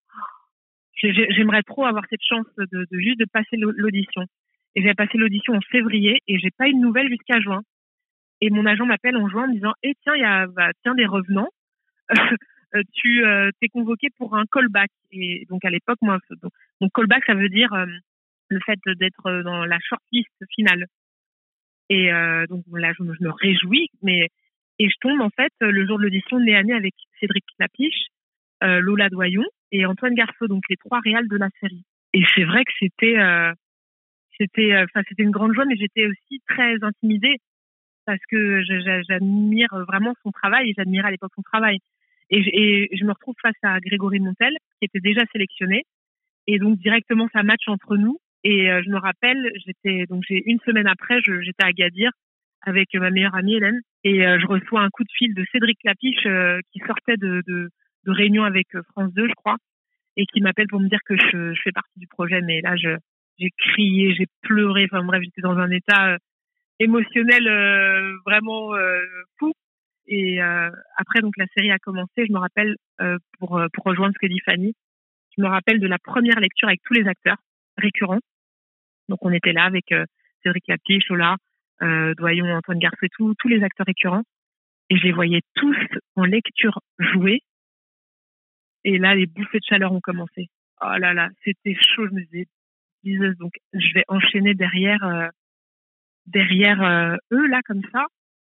j'aimerais trop avoir cette chance de, juste de passer l'audition. Et j'ai passé l'audition en février et j'ai pas eu de nouvelles jusqu'à juin. Et mon agent m'appelle en juin en me disant, eh tiens, il y a bah, tiens des revenants. Euh, tu euh, t'es convoqué pour un callback. Et donc à l'époque, moi, donc, callback, ça veut dire le fait d'être dans la shortlist finale. Et donc là, je me, réjouis, mais et je tombe en fait le jour de l'audition nez à avec Cédric Lapiche euh, Lola Doyon et Antoine Garceau, donc les trois réals de la série. Et c'est vrai que c'était, euh, c'était, euh, enfin c'était une grande joie, mais j'étais aussi très intimidée parce que j'admire vraiment son travail et j'admirais à l'époque son travail. Et, et, je me retrouve face à Grégory Montel, qui était déjà sélectionné. Et donc directement, ça match entre nous. Et je me rappelle, j'étais donc j'ai une semaine après, j'étais à Gadir avec ma meilleure amie Hélène, et je reçois un coup de fil de Cédric Lapiche qui sortait de, de, de réunion avec euh, France 2, je crois, et qui m'appelle pour me dire que je, je, fais partie du projet. Mais là, j'ai crié, j'ai pleuré. Enfin bref, j'étais dans un état euh, émotionnel euh, vraiment fou. Et après, donc la série a commencé. Je me rappelle pour pour rejoindre ce que dit Fanny. Je me rappelle de la première lecture avec tous les acteurs récurrents. Donc on était là avec Cédric Lapiche, Chola, Doyon, Antoine Garcet, tous les acteurs récurrents. Et je les voyais tous en lecture jouer et là, les bouffées de chaleur ont commencé. Oh là là, c'était chaud. Je me disais, donc je vais enchaîner derrière, euh, derrière euh, eux là comme ça.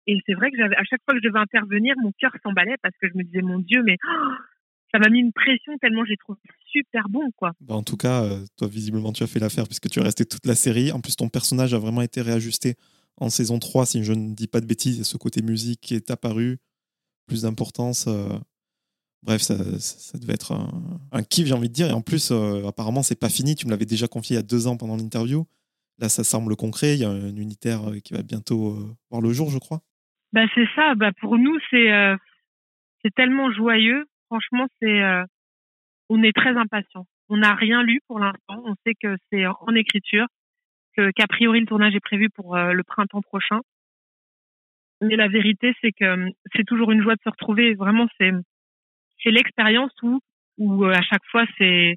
Et c'est vrai que j'avais, à chaque fois que je devais intervenir, mon cœur s'emballait parce que je me disais, mon Dieu, mais oh, ça m'a mis une pression tellement j'ai trouvé super bon, quoi. Bah en tout cas, euh, toi, visiblement, tu as fait l'affaire puisque tu es resté toute la série. En plus, ton personnage a vraiment été réajusté en saison 3, si je ne dis pas de bêtises. Ce côté musique qui est apparu, plus d'importance. Bref, ça, ça, devait être un, un kiff, j'ai envie de dire. Et en plus, euh, apparemment, c'est pas fini. Tu me l'avais déjà confié il y a deux ans pendant l'interview. Là, ça semble concret. Il y a un unitaire euh, qui va bientôt euh, voir le jour, je crois. Bah, c'est ça. Bah, pour nous, c'est c'est tellement joyeux. Franchement, c'est on est très impatients. On n'a rien lu pour l'instant. On sait que c'est en écriture, que qu'a priori le tournage est prévu pour le printemps prochain. Mais la vérité, c'est que c'est toujours une joie de se retrouver. Vraiment, c'est c'est l'expérience où, où euh, à chaque fois c'est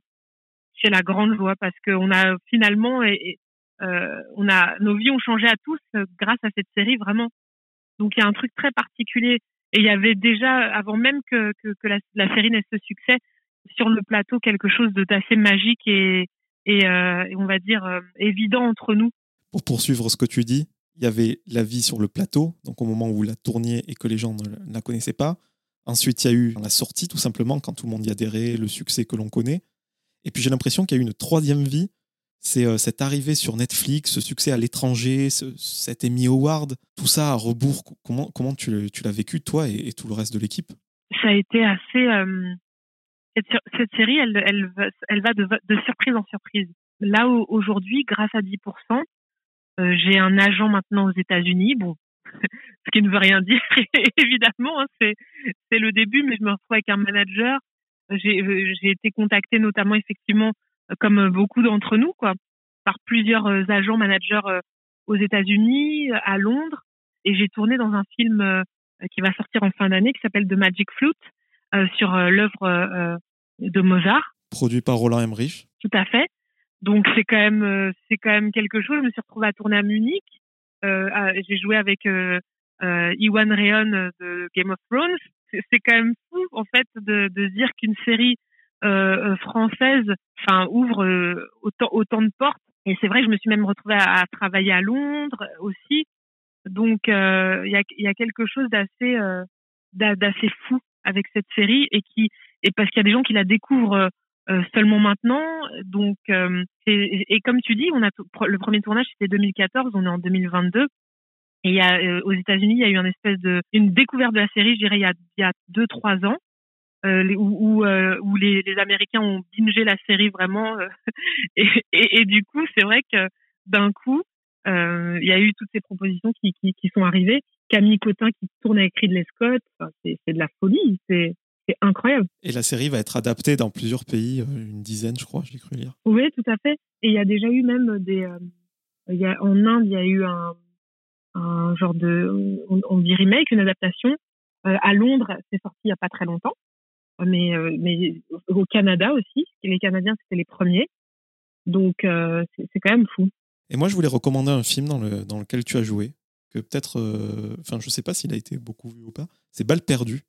c'est la grande joie parce qu'on a finalement et, euh, on a nos vies ont changé à tous euh, grâce à cette série vraiment. Donc il y a un truc très particulier Et il y avait déjà, avant même que, la, série n'ait ce succès, sur le plateau quelque chose d'assez magique euh, et, on va dire euh, évident entre nous. Pour poursuivre ce que tu dis, il y avait la vie sur le plateau, donc au moment où vous la tourniez et que les gens ne la connaissaient pas. Ensuite, il y a eu la sortie, tout simplement, quand tout le monde y adhérait, le succès que l'on connaît. Et puis j'ai l'impression qu'il y a eu une troisième vie c'est euh, cette arrivée sur Netflix, ce succès à l'étranger, cet Emmy Award, tout ça à rebours. Comment, comment tu, l'as vécu, toi et, tout le reste de l'équipe? Ça a été assez. Euh, cette, série, elle, elle, va de, de, surprise en surprise. Là, aujourd'hui, grâce à 10%, euh, j'ai un agent maintenant aux États-Unis. Bon, ce qui ne veut rien dire, évidemment, hein, c'est, c'est le début, mais je me retrouve avec un manager. J'ai, j'ai été contactée notamment, effectivement, comme beaucoup d'entre nous, quoi, par plusieurs euh, agents managers euh, aux États-Unis, euh, à Londres, et j'ai tourné dans un film qui va sortir en fin d'année qui s'appelle The Magic Flute sur l'œuvre de Mozart. Produit par Roland Emmerich. Tout à fait. Donc c'est quand même c'est quand même quelque chose. Je me suis retrouvée à tourner à Munich. j'ai joué avec euh, Iwan Rheon de Game of Thrones. C'est quand même fou en fait de, de dire qu'une série euh, euh, française, enfin ouvre euh, autant autant de portes. Et c'est vrai que je me suis même retrouvée à, travailler à Londres aussi. Donc il y a y a quelque chose d'assez d'assez fou avec cette série et qui et parce qu'il y a des gens qui la découvrent seulement maintenant. Donc, et, et, comme tu dis, on a le premier tournage c'était 2014, on est en 2022. Et il y a, aux États-Unis, il y a eu une espèce de une découverte de la série, je dirais il y a il y a deux trois ans. Euh, où, euh, où, les, les, Américains ont bingé la série vraiment. Euh, et, et, et, du coup, c'est vrai que d'un coup, il y a eu toutes ces propositions qui, qui, qui, sont arrivées. Camille Cotin qui tourne avec Ridley Scott, enfin, c'est de la folie, c'est incroyable. Et la série va être adaptée dans plusieurs pays, une dizaine, je crois, j'ai cru lire. Oui, tout à fait. Et il y a déjà eu même des. il y a, en Inde, il y a eu un, un genre de. On, on dit remake, une adaptation. à Londres, c'est sorti il n'y a pas très longtemps mais, euh, mais au Canada aussi. Les Canadiens, c'était les premiers. Donc, euh, c'est quand même fou. Et moi, je voulais recommander un film dans, le, dans lequel tu as joué, que peut-être, euh, enfin, je sais pas s'il a été beaucoup vu ou pas. C'est Balle perdue.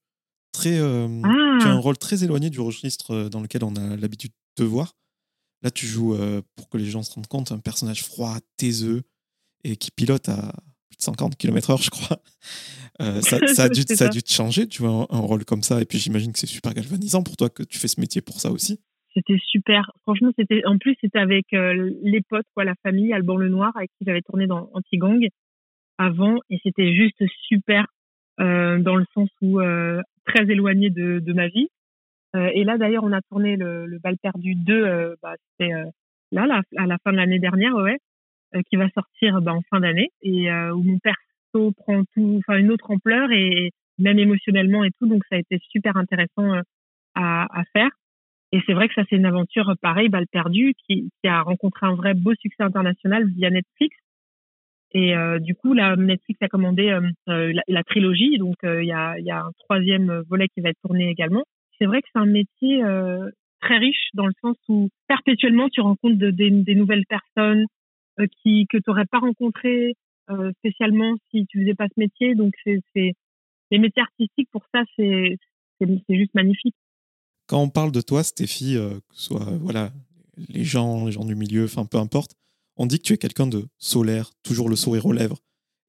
Très, ah. Tu as un rôle très éloigné du registre dans lequel on a l'habitude de te voir. Là, tu joues, pour que les gens se rendent compte, un personnage froid, taiseux, et qui pilote à plus de 140 km/h, je crois. Euh, ça, ça, a dû, ça, a dû, te changer, tu vois, un, rôle comme ça. Et puis j'imagine que c'est super galvanisant pour toi que tu fais ce métier pour ça aussi. C'était super. Franchement, c'était en plus c'était avec euh, les potes, quoi, la famille, Alban Lenoir, avec qui j'avais tourné dans Anti-Gang avant, et c'était juste super euh, dans le sens où très éloigné de, de ma vie. Et là, d'ailleurs, on a tourné le, le bal perdu 2, bah, c'était là, là, à la fin de l'année dernière, ouais, qui va sortir bah, en fin d'année, et où mon père prend tout, enfin une autre ampleur et même émotionnellement et tout. Donc ça a été super intéressant euh, à, à faire. Et c'est vrai que ça c'est une aventure pareille, balle perdue, qui, qui, a rencontré un vrai beau succès international via Netflix. Et euh, du coup, là, Netflix a commandé euh, la, trilogie, donc il y, a, y, a, un troisième volet qui va être tourné également. C'est vrai que c'est un métier très riche dans le sens où perpétuellement tu rencontres de, des, nouvelles personnes qui que tu n'aurais pas rencontrées euh, spécialement si tu faisais pas ce métier. Donc, c'est les métiers artistiques, pour ça, c'est juste magnifique. Quand on parle de toi, Stéphie, euh, que ce soit voilà, les gens, les gens du milieu, enfin peu importe, on dit que tu es quelqu'un de solaire, toujours le sourire aux lèvres.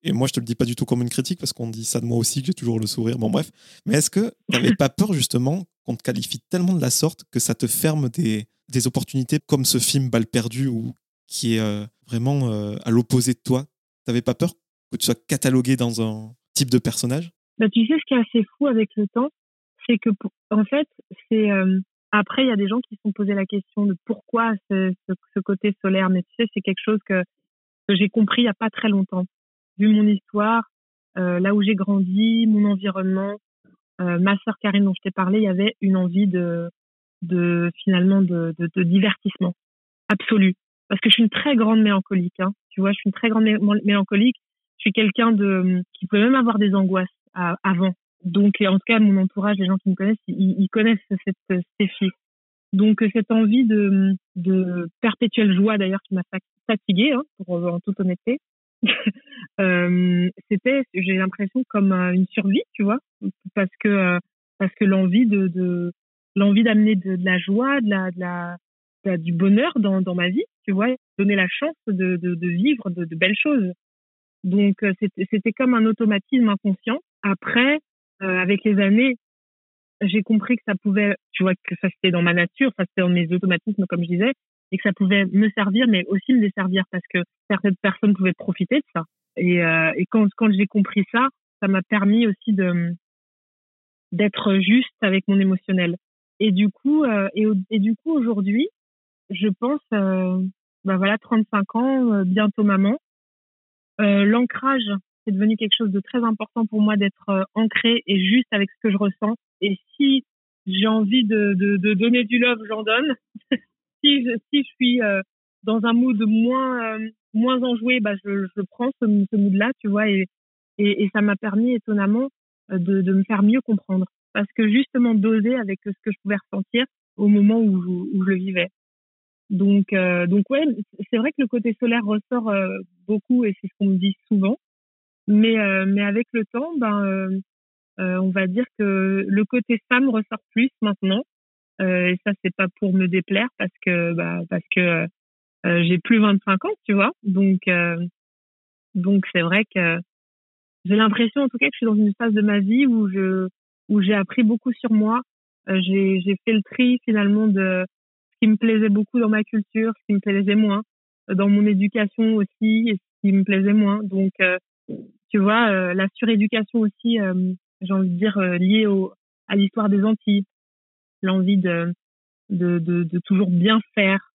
Et moi, je te le dis pas du tout comme une critique, parce qu'on dit ça de moi aussi, que j'ai toujours le sourire. Bon, bref. Mais est-ce que tu n'avais pas peur, justement, qu'on te qualifie tellement de la sorte que ça te ferme des, des opportunités comme ce film Balle perdue, qui est euh, vraiment à l'opposé de toi T'avais pas peur que tu sois catalogué dans un type de personnage? Bah, Tu sais, ce qui est assez fou avec le temps, c'est que, en fait, c'est euh, après, il y a des gens qui se sont posé la question de pourquoi ce, côté solaire. Mais tu sais, c'est quelque chose que, j'ai compris il n'y a pas très longtemps. Vu mon histoire, euh, là où j'ai grandi, mon environnement, euh, ma sœur Karine dont je t'ai parlé, il y avait une envie de, finalement de, de divertissement absolu. Parce que je suis une très grande mélancolique. Hein. Tu vois, je suis une très grande mélancolique. Je suis quelqu'un de qui peut même avoir des angoisses avant. Donc, en tout cas, mon entourage, les gens qui me connaissent, ils, connaissent cette Stéphie. Donc, cette envie de, de perpétuelle joie, d'ailleurs, qui m'a fatiguée, hein, pour, en toute honnêteté, euh, c'était, j'ai l'impression comme une survie, tu vois, parce que parce que l'envie de, de l'envie d'amener de, la joie, de la, de la, du bonheur dans, dans ma vie, tu vois, donner la chance de, de, de vivre de, de, belles choses. Donc c'était comme un automatisme inconscient. Après, avec les années, j'ai compris que ça pouvait, tu vois, que ça c'était dans ma nature, ça c'était dans mes automatismes, comme je disais, et que ça pouvait me servir, mais aussi me desservir parce que certaines personnes pouvaient profiter de ça. Et, euh, et quand, quand j'ai compris ça, ça m'a permis aussi de d'être juste avec mon émotionnel. Et du coup, euh, et, et, du coup aujourd'hui, je pense, euh, bah voilà, 35 ans, euh, bientôt maman. Euh, L'ancrage, c'est devenu quelque chose de très important pour moi d'être euh, ancré et juste avec ce que je ressens. Et si j'ai envie de, de, de donner du love, j'en donne. si je, si je suis euh, dans un mood moins euh, moins enjoué, bah je, je prends ce, mood-là, tu vois, et, et, ça m'a permis étonnamment de, de me faire mieux comprendre, parce que justement doser avec ce que je pouvais ressentir au moment où, où je le vivais. Donc donc ouais, c'est vrai que le côté solaire ressort beaucoup et c'est ce qu'on me dit souvent, mais mais avec le temps, ben on va dire que le côté femme ressort plus maintenant euh, et ça, c'est pas pour me déplaire parce que bah, parce que euh, j'ai plus 25 ans, tu vois. Donc euh, donc c'est vrai que j'ai l'impression en tout cas que je suis dans une phase de ma vie où je où j'ai appris beaucoup sur moi. j'ai fait le tri finalement de qui me plaisait beaucoup dans ma culture, ce qui me plaisait moins dans mon éducation aussi et ce qui me plaisait moins. Donc tu vois la suréducation aussi j'ai envie de dire liée à l'histoire des Antilles l'envie de, toujours bien faire.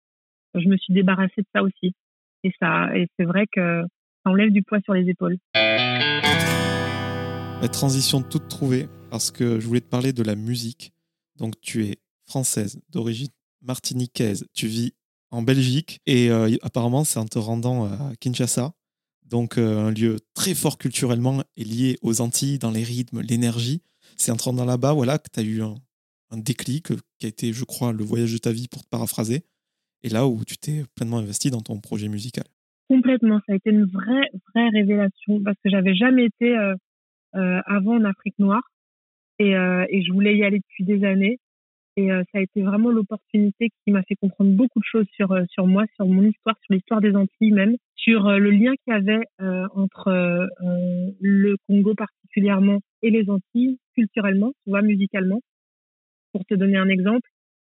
Je me suis débarrassée de ça aussi. Et ça, et c'est vrai que ça enlève du poids sur les épaules. La transition toute trouvée parce que je voulais te parler de la musique. Donc tu es française d'origine martiniquaise, tu vis en Belgique et euh, apparemment c'est en te rendant à Kinshasa, donc euh, un lieu très fort culturellement et lié aux Antilles dans les rythmes, l'énergie. C'est en te rendant là-bas voilà, que tu as eu un, déclic euh, qui a été, je crois, le voyage de ta vie pour te paraphraser, et là où tu t'es pleinement investi dans ton projet musical. Complètement, ça a été une vraie, vraie révélation parce que j'avais jamais été euh, euh, avant en Afrique noire euh, et, je voulais y aller depuis des années. Et euh, ça a été vraiment l'opportunité qui m'a fait comprendre beaucoup de choses sur euh, sur moi, sur mon histoire, sur l'histoire des Antilles même, sur le lien qu'il y avait entre le Congo particulièrement et les Antilles culturellement, tu vois, musicalement. Pour te donner un exemple,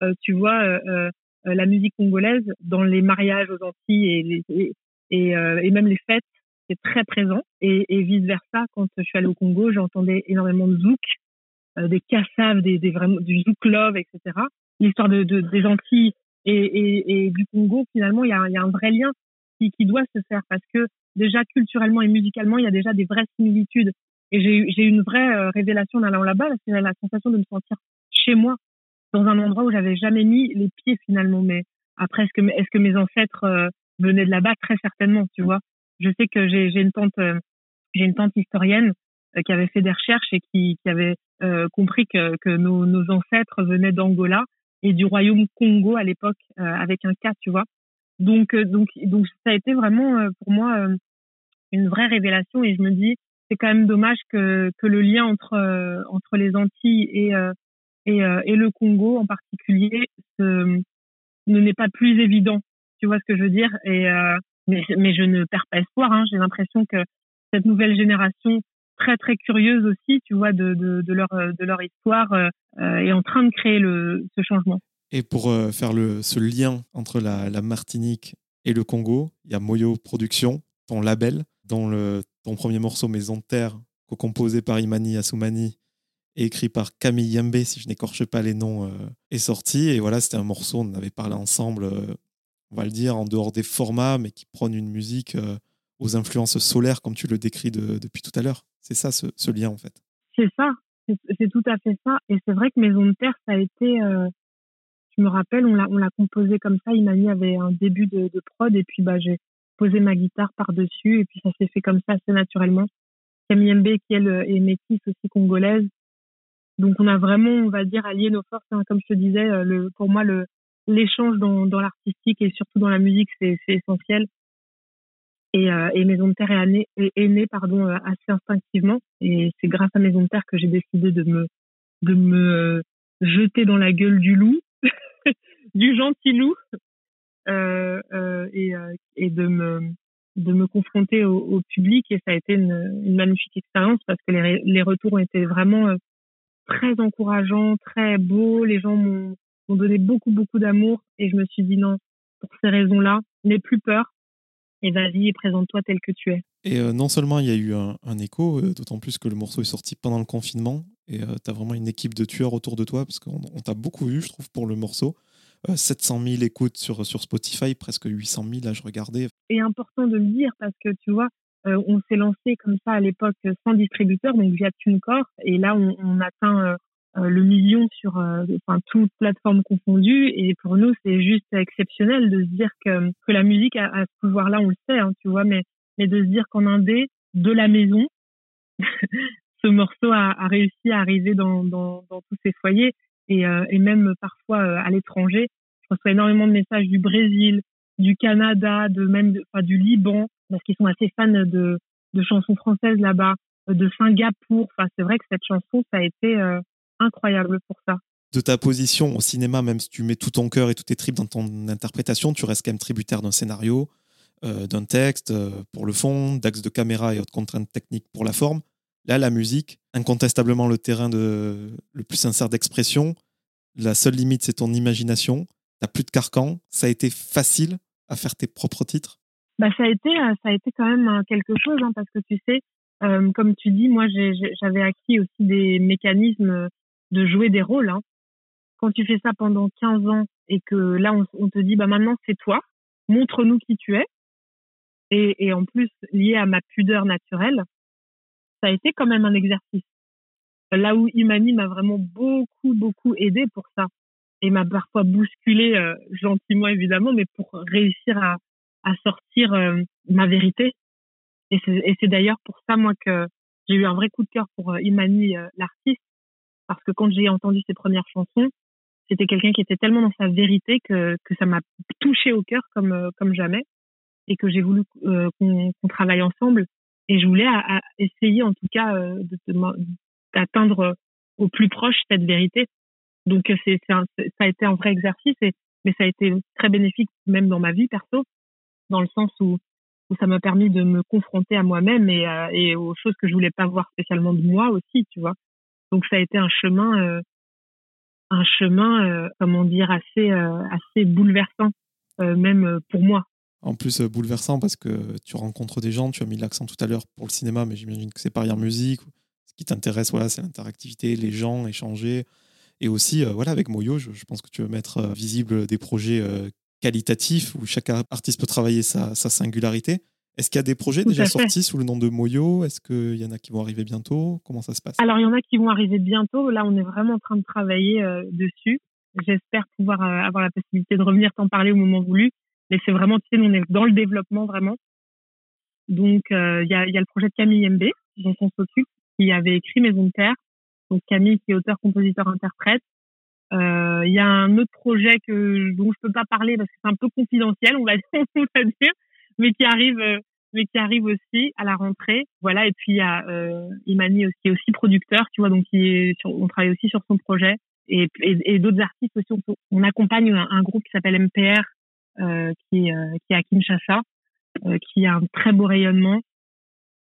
euh, tu vois, euh, euh, la musique congolaise dans les mariages aux Antilles et, les, et, et, et même les fêtes, c'est très présent. Et, et vice versa, quand je suis allée au Congo, j'entendais énormément de zouk, des cassaves, des, des vraiment du zouk love, etc. L'histoire de, de, des Antilles et, et, et, du Congo, finalement, il y a, y a un vrai lien qui, qui doit se faire parce que déjà culturellement et musicalement, il y a déjà des vraies similitudes. Et j'ai eu une vraie révélation en allant là-bas, c'est la sensation de me sentir chez moi, dans un endroit où j'avais jamais mis les pieds finalement. Mais après, est-ce que, est-ce que mes ancêtres euh, venaient de là-bas? Très certainement, tu vois. Je sais que j'ai, une tante, euh, j'ai une tante historienne euh, qui avait fait des recherches et qui, qui avait compris que, que nos, nos ancêtres venaient d'Angola et du royaume Congo à l'époque avec un cas, tu vois. Donc, donc, donc ça a été vraiment pour moi une vraie révélation et je me dis c'est quand même dommage que, que le lien entre entre les Antilles et et, euh, et le Congo en particulier ne n'est pas plus évident. Tu vois ce que je veux dire? Et euh, mais, mais je ne perds pas espoir. Hein. J'ai l'impression que cette nouvelle génération très très curieuse aussi, tu vois, de, de, leur de leur histoire euh, est en train de créer le ce changement. Et pour faire le ce lien entre la, Martinique et le Congo, il y a Moyo Productions, ton label, dont le ton premier morceau Maison de Terre, co-composé par Imani Assoumani écrit par Camille Yembe, si je n'écorche pas les noms, euh, est sorti. Et voilà, c'était un morceau, on en avait parlé ensemble, euh, on va le dire, en dehors des formats, mais qui prône une musique euh, aux influences solaires, comme tu le décris depuis tout à l'heure. C'est ça, ce, lien, en fait. C'est ça, c'est tout à fait ça. Et c'est vrai que Maison de Terre, ça a été, je me rappelle, on l'a composé comme ça. Imani avait un début de, prod, et puis bah, j'ai posé ma guitare par-dessus, et puis ça s'est fait comme ça assez naturellement. Camille Mb, qui elle est métisse aussi congolaise, donc on a vraiment, on va dire, allié nos forces. Hein. Comme je te disais, euh, pour moi, l'échange dans l'artistique et surtout dans la musique, c'est essentiel. Et, et Maison de Terre est, née, est, née pardon, assez instinctivement. Et c'est grâce à Maison de Terre que j'ai décidé de me, de me jeter dans la gueule du loup, du gentil loup, euh, euh, et, et de me de me confronter au, au, public et ça a été une, une magnifique expérience parce que les, les retours ont été vraiment très encourageants, très beaux. Les gens m'ont donné beaucoup beaucoup d'amour et je me suis dit non, pour ces raisons-là, n'aie plus peur et vas-y et présente-toi tel que tu es. Et euh, non seulement il y a eu un, un écho, euh, d'autant plus que le morceau est sorti pendant le confinement et euh, tu as vraiment une équipe de tueurs autour de toi parce qu'on t'a beaucoup vu, je trouve, pour le morceau. 700 000 écoutes sur, sur Spotify, presque 800 000, là je regardais. Et important de le dire parce que tu vois, on s'est lancé comme ça à l'époque sans distributeur, donc via TuneCore, et là on, on atteint euh, le million sur euh, enfin toutes plateformes confondues. Et pour nous c'est juste exceptionnel de se dire que que la musique a, a ce pouvoir là on le sait hein, tu vois mais mais de se dire qu'en indé de la maison ce morceau a, a, réussi à arriver dans, dans, dans tous ces foyers. Et, euh, et même parfois à l'étranger je reçois énormément de messages du Brésil du Canada de même enfin du Liban parce qu'ils sont assez fans de de chansons françaises là-bas de Singapour. Enfin c'est vrai que cette chanson ça a été incroyable pour ça. De ta position au cinéma, même si tu mets tout ton cœur et toutes tes tripes dans ton interprétation, tu restes quand même tributaire d'un scénario, euh, d'un texte euh, pour le fond, d'axes de caméra et autres contraintes techniques pour la forme. Là, la musique, incontestablement le terrain de, le plus sincère d'expression. La seule limite, c'est ton imagination. T'as plus de carcan. Ça a été facile à faire tes propres titres? Bah, ça, a été, euh, ça a été quand même quelque chose, hein, parce que tu sais, comme tu dis, moi, j'avais acquis aussi des mécanismes de jouer des rôles. Hein. Quand tu fais ça pendant 15 ans et que là, on, te dit, bah maintenant, c'est toi, montre-nous qui tu es. Et, en plus, lié à ma pudeur naturelle, ça a été quand même un exercice. Là où Imani m'a vraiment beaucoup, beaucoup aidé pour ça et m'a parfois bousculé euh, gentiment évidemment, mais pour réussir à, à sortir euh, ma vérité. Et c'est d'ailleurs pour ça moi que j'ai eu un vrai coup de cœur pour euh, Imani l'artiste parce que quand j'ai entendu ses premières chansons, c'était quelqu'un qui était tellement dans sa vérité que, que ça m'a touché au cœur comme, euh, comme jamais et que j'ai voulu euh, qu'on travaille ensemble. Et je voulais essayer en tout cas euh, d'atteindre au plus proche cette vérité. Donc c'est ça a été un vrai exercice, et, mais ça a été très bénéfique même dans ma vie perso, dans le sens où, où ça m'a permis de me confronter à moi-même et, et aux choses que je voulais pas voir spécialement de moi aussi, tu vois. Donc ça a été un chemin, euh, un chemin, euh, comment dire, assez, euh, assez bouleversant, même pour moi. En plus, bouleversant parce que tu rencontres des gens, tu as mis l'accent tout à l'heure pour le cinéma, mais j'imagine que c'est pareil en musique. Ce qui t'intéresse, voilà, c'est l'interactivité, les gens, échanger. Et aussi, voilà, avec Moyo, je, pense que tu veux mettre visible des projets qualitatifs où chaque artiste peut travailler sa singularité. Est-ce qu'il y a des projets déjà sortis sous le nom de Moyo? Est-ce qu'il y en a qui vont arriver bientôt? Comment ça se passe? Alors, il y en a qui vont arriver bientôt. Là, on est vraiment en train de travailler euh, dessus. J'espère pouvoir euh, avoir la possibilité de revenir t'en parler au moment voulu. Mais c'est vraiment, tu sais, on est dans le développement vraiment. Donc, euh, il y, a, y, a, le projet de Camille MB, dont on s'occupe, qui avait écrit Maison de Terre. Donc, Camille, qui est auteur, compositeur, interprète. Il y a un autre projet que, dont je peux pas parler parce que c'est un peu confidentiel, on va, on va dire mais qui arrive euh, mais qui arrive aussi à la rentrée. Voilà, et puis il y a euh, Imani aussi, aussi producteur, tu vois, donc qui est sur, on travaille aussi sur son projet. Et, et, d'autres artistes aussi. On, accompagne un, groupe qui s'appelle MPR, euh, qui, euh, qui est à Kinshasa, euh, qui a un très beau rayonnement.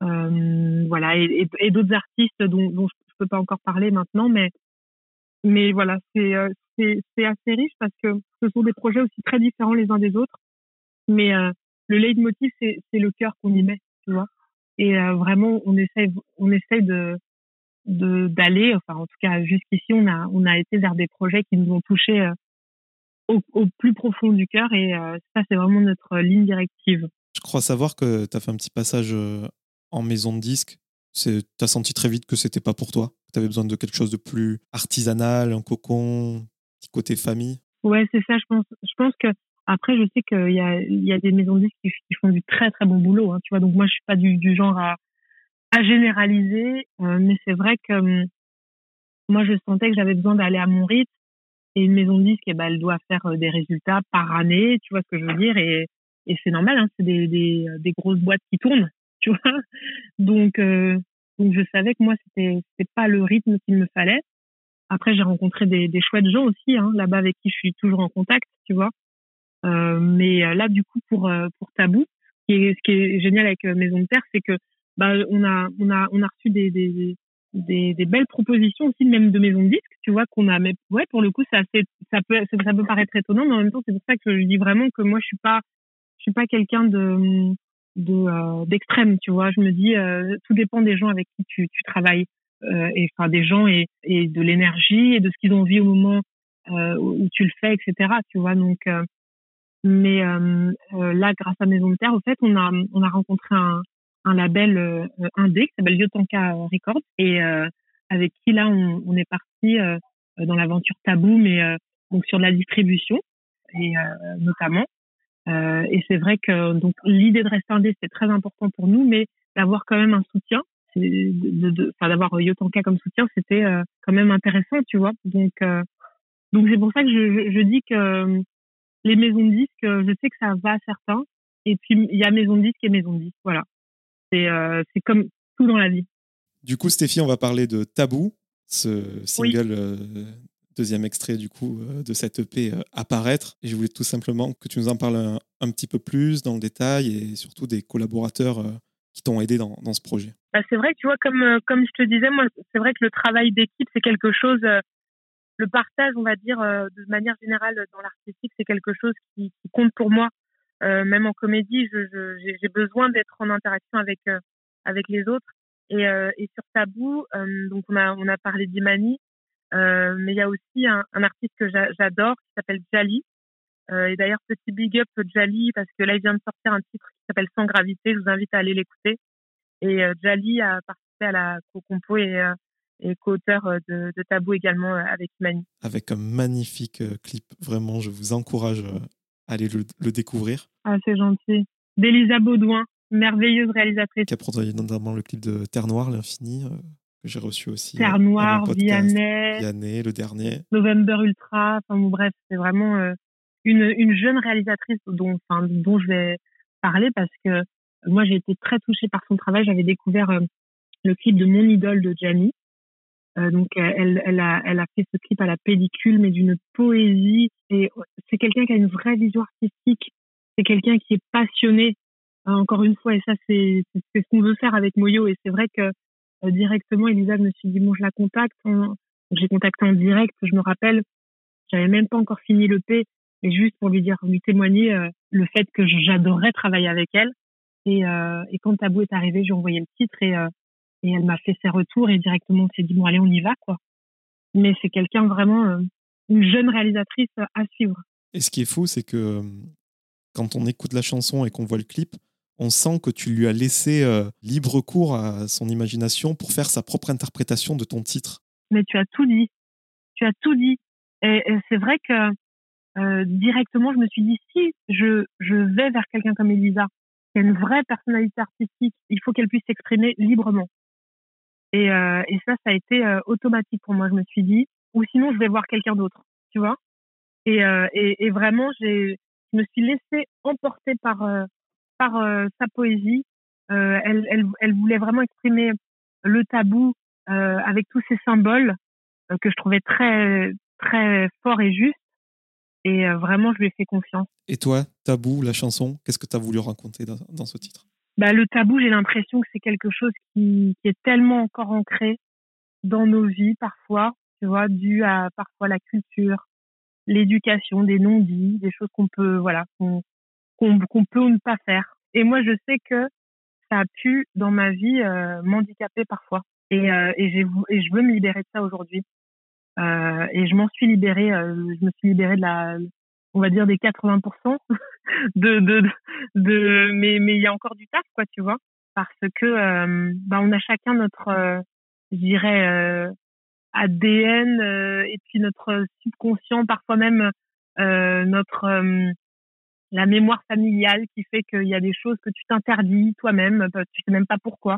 Euh, voilà, et, et d'autres artistes dont, dont je peux pas encore parler maintenant, mais mais voilà, c'est c'est assez riche parce que ce sont des projets aussi très différents les uns des autres, mais le leitmotiv, c'est, c'est le cœur qu'on y met, tu vois. Et euh, vraiment, on essaye, on essaye de, de d'aller, enfin en tout cas jusqu'ici, on a, on a été vers des projets qui nous ont touchés euh, au, au, plus profond du cœur et euh, ça, c'est vraiment notre ligne directive. Je crois savoir que tu as fait un petit passage en maison de disque. Tu as senti très vite que c'était pas pour toi. Tu avais besoin de quelque chose de plus artisanal, un cocon, petit côté famille? Ouais, c'est ça. Je pense, je pense que après, je sais qu'il y a, des maisons de disques qui, font du très très bon boulot, hein, tu vois. Donc moi, je suis pas du, genre à, généraliser, euh, mais c'est vrai que hum, moi, je sentais que j'avais besoin d'aller à mon rythme. Et une maison de disques, eh ben, elle doit faire euh, des résultats par année, tu vois ce que je veux dire. Et, c'est normal, hein, c'est des, des, grosses boîtes qui tournent, tu vois. Donc, euh, je savais que moi, c'était c'était pas le rythme qu'il me fallait. Après, j'ai rencontré des, des chouettes gens aussi hein, là-bas avec qui je suis toujours en contact, tu vois. Euh, mais là, du coup, pour pour Tabou, ce qui est, ce qui est génial avec Maison de Terre, c'est que bah, on a on a on a reçu des, des des, des, belles propositions aussi même de maisons de disques tu vois qu'on a mais ouais pour le coup ça ça peut ça peut paraître étonnant mais en même temps c'est pour ça que je dis vraiment que moi je suis pas je suis pas quelqu'un de de euh, d'extrême tu vois. Je me dis euh, tout dépend des gens avec qui tu, tu travailles euh, et enfin des gens et, et de l'énergie et de ce qu'ils ont envie au moment euh, où tu le fais etc tu vois. Donc mais là grâce à Maison de Terre au fait on a on a rencontré un un label euh, indé qui s'appelle Yotanka Records et euh, avec qui là on, on est parti euh, dans l'aventure Tabou, mais donc sur la distribution et notamment. et c'est vrai que donc l'idée de rester indé c'est très important pour nous, mais d'avoir quand même un soutien, d'avoir Yotanka comme soutien, c'était quand même intéressant, tu vois. Donc donc c'est pour ça que je, je, dis que les maisons de disques, je sais que ça va à certains, et puis il y a maison de disques et maison de disques, voilà. Euh, c'est comme tout dans la vie. Du coup, Stéphie, on va parler de Tabou, ce single, euh, deuxième extrait du coup euh, de cette EP apparaître. Et je voulais tout simplement que tu nous en parles un, petit peu plus dans le détail et surtout des collaborateurs qui t'ont aidé dans, dans, ce projet. Bah, c'est vrai, tu vois, comme, comme je te disais, moi, c'est vrai que le travail d'équipe, c'est quelque chose, le partage, on va dire, de manière générale dans l'artistique, c'est quelque chose qui, qui, compte pour moi. Euh, même en comédie, j'ai je, besoin d'être en interaction avec euh, avec les autres. Et, euh, et sur Tabou, donc on a on a parlé d'Imani, mais il y a aussi un, un artiste que j'adore qui s'appelle Jali. et d'ailleurs petit big up Jali parce que là il vient de sortir un titre qui s'appelle Sans gravité. Je vous invite à aller l'écouter. Et Jali a participé à la co-compo et et co-auteur de, de, Tabou également avec Imani. Avec un magnifique clip, vraiment, je vous encourage allez le, découvrir. Ah, c'est gentil. D'Elisa Baudouin, merveilleuse réalisatrice. Qui a produit notamment le clip de Terre Noire, l'Infini, euh, que j'ai reçu aussi. Terre euh, Noire, Vianney. Vianney, le dernier. November Ultra. Enfin, bref, c'est vraiment euh, une, une, jeune réalisatrice dont, enfin, dont je vais parler parce que moi, j'ai été très touchée par son travail. J'avais découvert le clip de Mon idole de Gianni. Euh, donc elle, elle, a, elle a fait ce clip à la pellicule, mais d'une poésie. Et c'est quelqu'un qui a une vraie vision artistique. C'est quelqu'un qui est passionné. Euh, encore une fois, et ça c'est ce qu'on veut faire avec Moyo. Et c'est vrai que euh, directement, Elisa me suis dit bon, je la contacte. J'ai contacté en direct. Je me rappelle, j'avais même pas encore fini le P, mais juste pour lui dire, lui témoigner le fait que j'adorerais travailler avec elle. Et, et quand Tabou est arrivé, j'ai envoyé le titre et et elle m'a fait ses retours et directement on s'est dit bon allez on y va quoi. Mais c'est quelqu'un vraiment euh, une jeune réalisatrice à suivre. Et ce qui est fou c'est que euh, quand on écoute la chanson et qu'on voit le clip, on sent que tu lui as laissé euh, libre cours à son imagination pour faire sa propre interprétation de ton titre. Mais tu as tout dit. Tu as tout dit. Et, c'est vrai que directement, je me suis dit, si je, je vais vers quelqu'un comme Elisa, qui a une vraie personnalité artistique, il faut qu'elle puisse s'exprimer librement. Et, euh, et ça, ça a été euh, automatique pour moi. Je me suis dit, ou sinon, je vais voir quelqu'un d'autre, tu vois. Et, euh, et, et, vraiment, j'ai, je me suis laissée emporter par euh, par sa poésie. elle, elle, elle voulait vraiment exprimer le tabou avec tous ces symboles que je trouvais très très forts et justes. Et vraiment, je lui ai fait confiance. Et toi, tabou, la chanson, qu'est-ce que tu as voulu raconter dans, dans ce titre? Bah, le tabou, j'ai l'impression que c'est quelque chose qui, qui, est tellement encore ancré dans nos vies parfois, tu vois, dû à parfois la culture, l'éducation, des non-dits, des choses qu'on peut, voilà, qu'on qu'on peut ou ne pas faire. Et moi, je sais que ça a pu, dans ma vie, euh, m'handicaper parfois. Et, euh, et, et je veux me libérer de ça aujourd'hui. Euh, et je m'en suis libérée. Euh, je me suis libérée de la, on va dire des 80% de, de, de, mais mais il y a encore du taf quoi tu vois. Parce que euh, bah on a chacun notre euh, je dirais euh, ADN et puis notre subconscient parfois même notre la mémoire familiale qui fait qu'il y a des choses que tu t'interdis toi-même tu sais même pas pourquoi.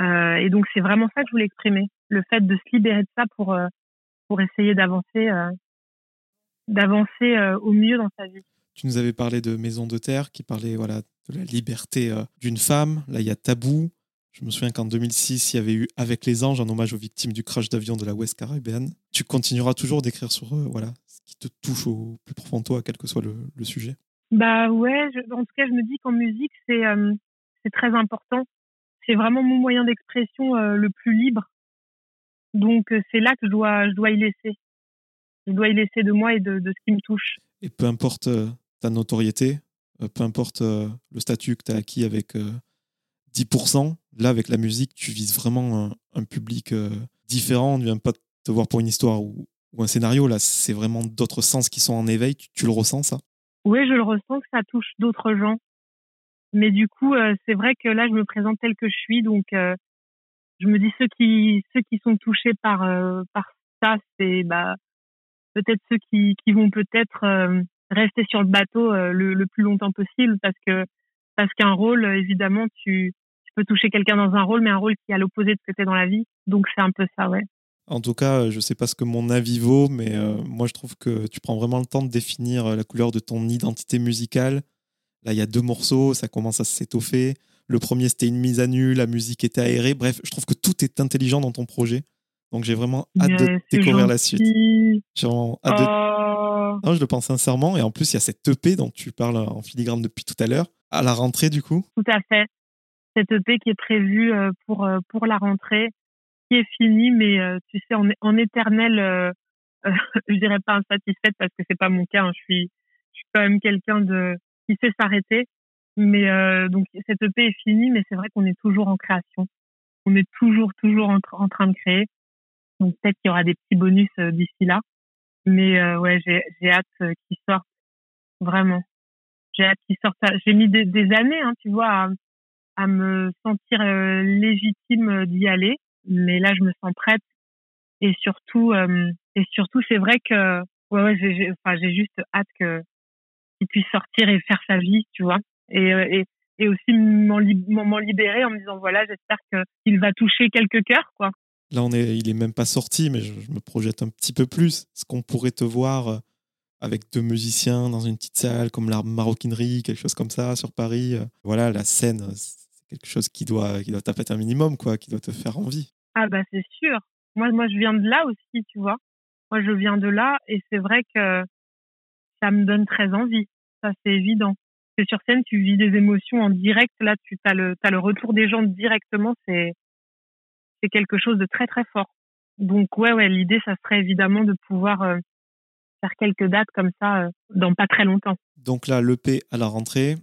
Et donc c'est vraiment ça que je voulais exprimer. Le fait de se libérer de ça pour pour essayer d'avancer d'avancer au mieux dans sa vie Tu nous avais parlé de Maison de Terre, qui parlait voilà, de la liberté euh, d'une femme. Là, il y a Tabou. Je me souviens qu'en 2006, il y avait eu Avec les anges, en hommage aux victimes du crash d'avion de la West Caribbean. Tu continueras toujours d'écrire sur euh, voilà, ce qui te touche au plus profond de toi, quel que soit le, sujet Bah ouais, en tout cas, je me dis qu'en musique, c'est euh, très important. C'est vraiment mon moyen d'expression le plus libre. Donc, c'est là que je dois, je dois y laisser. Je dois y laisser de moi et de, de ce qui me touche. Et peu importe ta notoriété, euh, peu importe euh, le statut que tu as acquis avec 10%, euh, là, avec la musique, tu vises vraiment un, public différent. On ne vient pas te voir pour une histoire ou, un scénario. Là, c'est vraiment d'autres sens qui sont en éveil. Tu, le ressens, ça? Oui, je le ressens que ça touche d'autres gens. Mais du coup, c'est vrai que là, je me présente tel que je suis. Donc, je me dis ceux qui, ceux qui sont touchés par, par ça, c'est bah, peut-être ceux qui, vont peut-être rester sur le bateau euh, le, plus longtemps possible parce que parce qu'un rôle, évidemment, tu, peux toucher quelqu'un dans un rôle, mais un rôle qui est à l'opposé de ce que tu es dans la vie. Donc c'est un peu ça, ouais. En tout cas, je sais pas ce que mon avis vaut, mais euh, moi je trouve que tu prends vraiment le temps de définir euh, la couleur de ton identité musicale. Là, il y a deux morceaux, ça commence à s'étoffer. Le premier, c'était une mise à nu, la musique était aérée. Bref, je trouve que tout est intelligent dans ton projet. Donc j'ai vraiment hâte de découvrir la suite. J'ai vraiment hâte de oh, non, je le pense sincèrement. Et en plus, il y a cette EP dont tu parles en filigrane depuis tout à l'heure, à la rentrée du coup. Tout à fait. Cette EP qui est prévue euh, pour, euh, pour la rentrée, qui est finie, mais euh, tu sais, en, en éternel, je dirais pas insatisfaite parce que c'est pas mon cas. Hein. Je, suis, je suis quand même quelqu'un de qui sait s'arrêter. Mais donc, cette EP est finie, mais c'est vrai qu'on est toujours en création. On est toujours, toujours en, en train de créer. Donc, peut-être qu'il y aura des petits bonus d'ici là. Mais euh, ouais, j'ai j'ai hâte euh, qu'il sorte vraiment. J'ai hâte qu'il sorte. J'ai mis des, des années, hein, tu vois, à, à me sentir euh, légitime d'y aller. Mais là, je me sens prête. Et surtout, et surtout, c'est vrai que ouais, ouais j'ai enfin, j'ai juste hâte que qu'il puisse sortir et faire sa vie, tu vois. Et, et, et aussi m'en libérer en me disant voilà, j'espère que qu'il va toucher quelques cœurs, quoi. Là, on est, il est même pas sorti, mais je, me projette un petit peu plus. Est-ce qu'on pourrait te voir euh, avec deux musiciens dans une petite salle comme la maroquinerie, quelque chose comme ça sur Paris euh, Voilà, la scène, c'est quelque chose qui doit, qui doit un minimum, quoi, qui doit te faire envie. Ah bah c'est sûr. Moi, moi, je viens de là aussi, tu vois. Moi, je viens de là et c'est vrai que ça me donne très envie. Ça, c'est évident. Que sur scène, tu vis des émotions en direct. Là, tu as le, as le retour des gens directement. C'est, c'est quelque chose de très très fort. Donc ouais, ouais, l'idée, ça serait évidemment de pouvoir euh, faire quelques dates comme ça euh, dans pas très longtemps. Donc là, l'EP à la rentrée.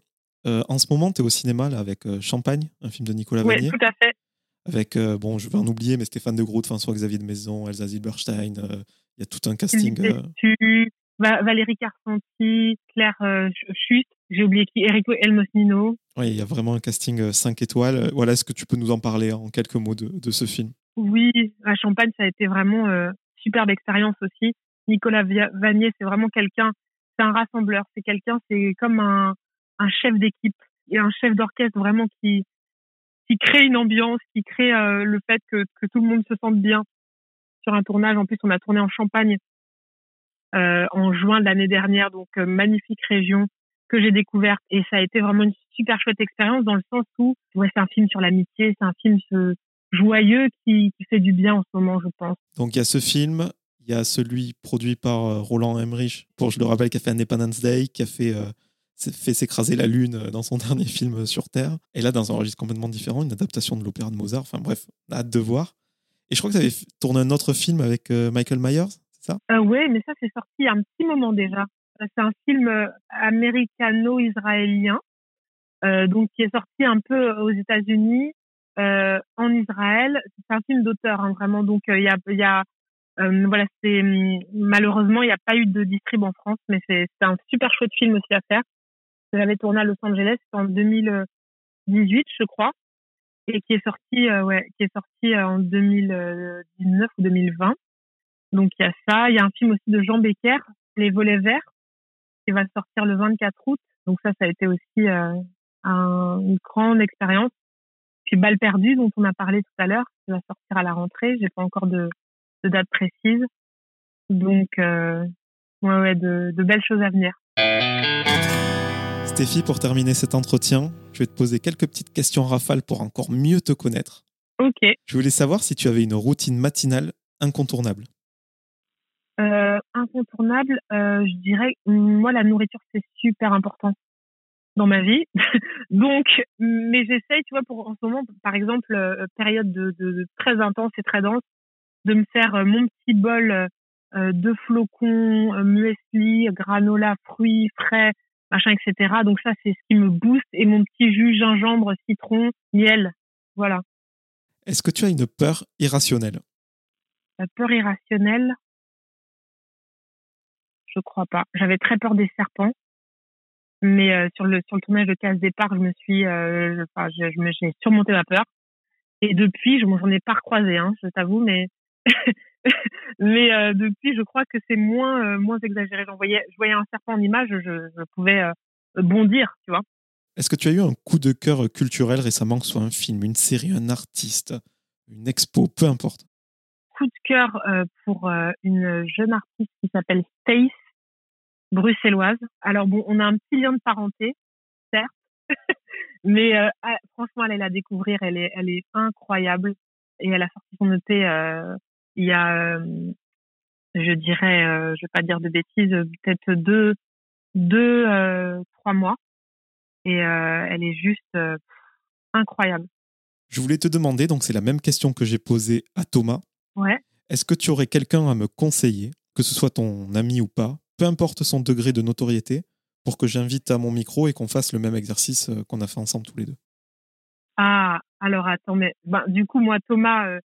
Euh, en ce moment, tu es au cinéma là, avec Champagne, un film de Nicolas Vanier. Oui, tout à fait. Avec, bon, je vais en oublier, mais Stéphane de Groot, François-Xavier de Maison, Elsa Zilberstein. Il y a tout un casting. Valérie Carpentier, Claire Chute, j'ai oublié qui, Erico Elmosnino. Oui, il y a vraiment un casting 5 étoiles. Voilà, est-ce que tu peux nous en parler en quelques mots de, de ce film? Oui, à Champagne, ça a été vraiment euh, superbe expérience aussi. Nicolas Vanier, c'est vraiment quelqu'un, c'est un rassembleur, c'est quelqu'un, c'est comme un, un chef d'équipe et un chef d'orchestre vraiment qui, qui crée une ambiance, qui crée euh, le fait que, que tout le monde se sente bien sur un tournage. En plus, on a tourné en Champagne euh, en juin de l'année dernière, donc euh, magnifique région que j'ai découverte et ça a été vraiment une super chouette expérience dans le sens où ouais, c'est un film sur l'amitié, c'est un film joyeux qui, qui, fait du bien en ce moment, je pense. Donc il y a ce film, il y a celui produit par euh, Roland Emmerich, pour je le rappelle, qui a fait Independence Day, qui a fait fait s'écraser la lune dans son dernier film sur Terre. Et là, dans un registre complètement différent, une adaptation de l'opéra de Mozart. Enfin bref, on a hâte de voir. Et je crois que tu avais tourné un autre film avec Michael Myers, euh, Oui, mais ça, c'est sorti il y a un petit moment déjà. Euh, c'est un film euh, américano-israélien, euh, donc qui est sorti un peu aux États-Unis, euh, en Israël. C'est un film d'auteur, hein, vraiment. Donc il y a, y a voilà, c'est malheureusement il n'y a pas eu de distrib en France, mais c'est un super chouette film aussi à faire. J'avais tourné à Los Angeles en 2018, je crois, et qui est sorti, ouais, qui est sorti en 2019 ou 2020. Donc il y a ça. Il y a un film aussi de Jean Becker, Les volets verts, qui va sortir le 24 août. Donc ça, ça a été aussi euh, une grande expérience. Puis Balle perdue, dont on a parlé tout à l'heure, qui va sortir à la rentrée. J'ai pas encore de, de, date précise. Donc, euh, ouais, ouais, de, de belles choses à venir. Stéphie, pour terminer cet entretien, je vais te poser quelques petites questions rafales pour encore mieux te connaître. Ok. Je voulais savoir si tu avais une routine matinale incontournable. Euh, incontournable, euh, je dirais, moi, la nourriture, c'est super important dans ma vie. Donc, mais j'essaye, tu vois, pour en ce moment, par exemple, euh, période de, de, très intense et très dense, de me faire euh, mon petit bol euh, de flocons, muesli, granola, fruits frais, machin, etc. Donc ça, c'est ce qui me booste et mon petit jus gingembre, citron, miel, voilà. Est-ce que tu as une peur irrationnelle? La peur irrationnelle, je crois pas. J'avais très peur des serpents mais euh, sur le sur le tournage de Casse Départ, je me suis, euh, enfin, je, je me j'ai surmonté ma peur. Et depuis, je j'en ai pas recroisé, hein, je t'avoue, mais mais euh, depuis, je crois que c'est moins moins exagéré. J'en voyais, je voyais un serpent en image, je, je pouvais bondir, tu vois. Est-ce que tu as eu un coup de cœur culturel récemment, que ce soit un film, une série, un artiste, une expo, peu importe? Coup de cœur pour une jeune artiste qui s'appelle Stace, bruxelloise. Alors bon, on a un petit lien de parenté, certes, mais euh, ah, franchement, elle est à découvrir. Elle est, elle est incroyable et elle a sorti son EP euh, il y a, euh, je dirais, je vais pas dire de bêtises, peut-être deux, deux, trois mois. Et elle est juste incroyable. Je voulais te demander, donc c'est la même question que j'ai posée à Thomas. Ouais. Est-ce que tu aurais quelqu'un à me conseiller, que ce soit ton ami ou pas, peu importe son degré de notoriété, pour que j'invite à mon micro et qu'on fasse le même exercice euh, qu'on a fait ensemble tous les deux. Ah, alors attends, mais ben, du coup, moi, Thomas, euh,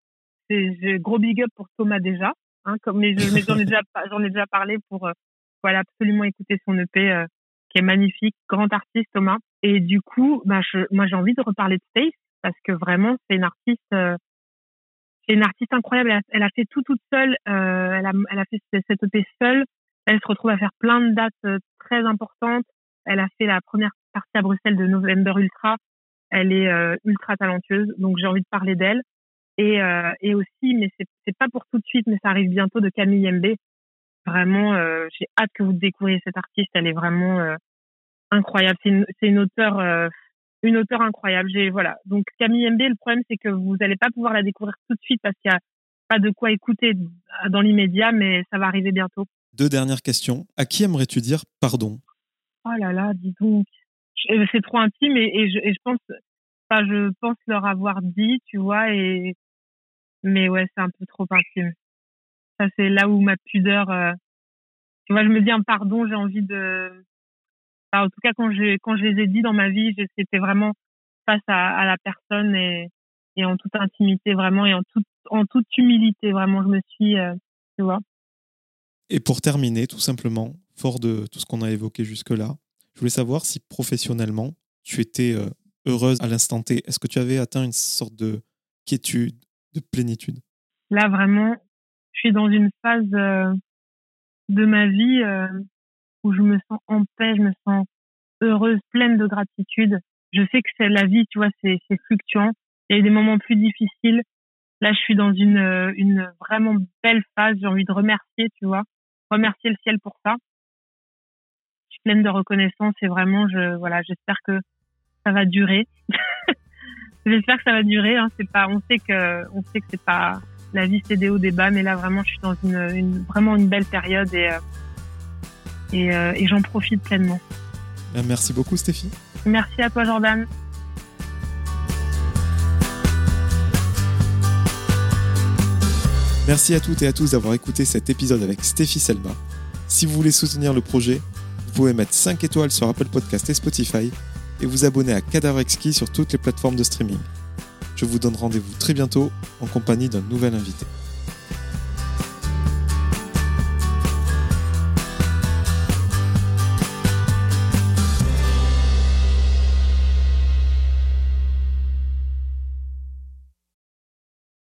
c'est gros big up pour Thomas déjà, hein, comme, mais j'en ai, déjà, ai déjà parlé pour euh, voilà, absolument écouter son EP qui est magnifique, grand artiste Thomas. Et du coup, ben, je, moi, j'ai envie de reparler de Stace parce que vraiment, c'est une artiste, c'est une artiste incroyable. Elle a, fait tout toute seule. elle, a, elle a fait cette EP seule. Elle se retrouve à faire plein de dates euh, très importantes. Elle a fait la première partie à Bruxelles de November Ultra. Elle est euh, ultra talentueuse, donc j'ai envie de parler d'elle. Et, euh, et aussi, mais c'est pas pour tout de suite, mais ça arrive bientôt de Camille MB. Vraiment, j'ai hâte que vous découvriez cette artiste. Elle est vraiment incroyable. C'est une, une auteure, une auteure incroyable. J'ai voilà. Donc Camille MB, le problème c'est que vous n'allez pas pouvoir la découvrir tout de suite parce qu'il y a pas de quoi écouter dans l'immédiat, mais ça va arriver bientôt. Deux dernières questions. À qui aimerais-tu dire pardon? Oh là là, dis donc. Euh, c'est trop intime et, je, pense, enfin, je pense leur avoir dit, tu vois, et mais ouais, c'est un peu trop intime. Ça, c'est là où ma pudeur, euh, tu vois, je me dis un pardon, j'ai envie de, en tout cas, quand je, quand je les ai dit dans ma vie, c'était vraiment face à, la personne et, en toute intimité, vraiment, et en toute, en toute humilité, vraiment, je me suis, euh, tu vois. Et pour terminer, tout simplement, fort de tout ce qu'on a évoqué jusque-là, je voulais savoir si professionnellement, tu étais euh, heureuse à l'instant T. Est-ce que tu avais atteint une sorte de quiétude, de plénitude? Là, vraiment, je suis dans une phase euh, de ma vie euh, où je me sens en paix, je me sens heureuse, pleine de gratitude. Je sais que c'est la vie, tu vois, c'est fluctuant. Il y a eu des moments plus difficiles. Là, je suis dans une, une vraiment belle phase. J'ai envie de remercier, tu vois remercier le ciel pour ça. Je suis pleine de reconnaissance et vraiment, je, voilà, j'espère que ça va durer. j'espère que ça va durer. Hein. C'est pas, on sait que, on sait que c'est pas la vie, c'est des hauts, des bas, mais là vraiment, je suis dans une, une vraiment une belle période et euh, et, euh, et j'en profite pleinement. Ben, merci beaucoup, Stéphie. Merci à toi, Jordan. Merci à toutes et à tous d'avoir écouté cet épisode avec Stéphie Selma. Si vous voulez soutenir le projet, vous pouvez mettre 5 étoiles sur Apple Podcast et Spotify et vous abonner à Cadavre Exquis sur toutes les plateformes de streaming. Je vous donne rendez-vous très bientôt en compagnie d'un nouvel invité.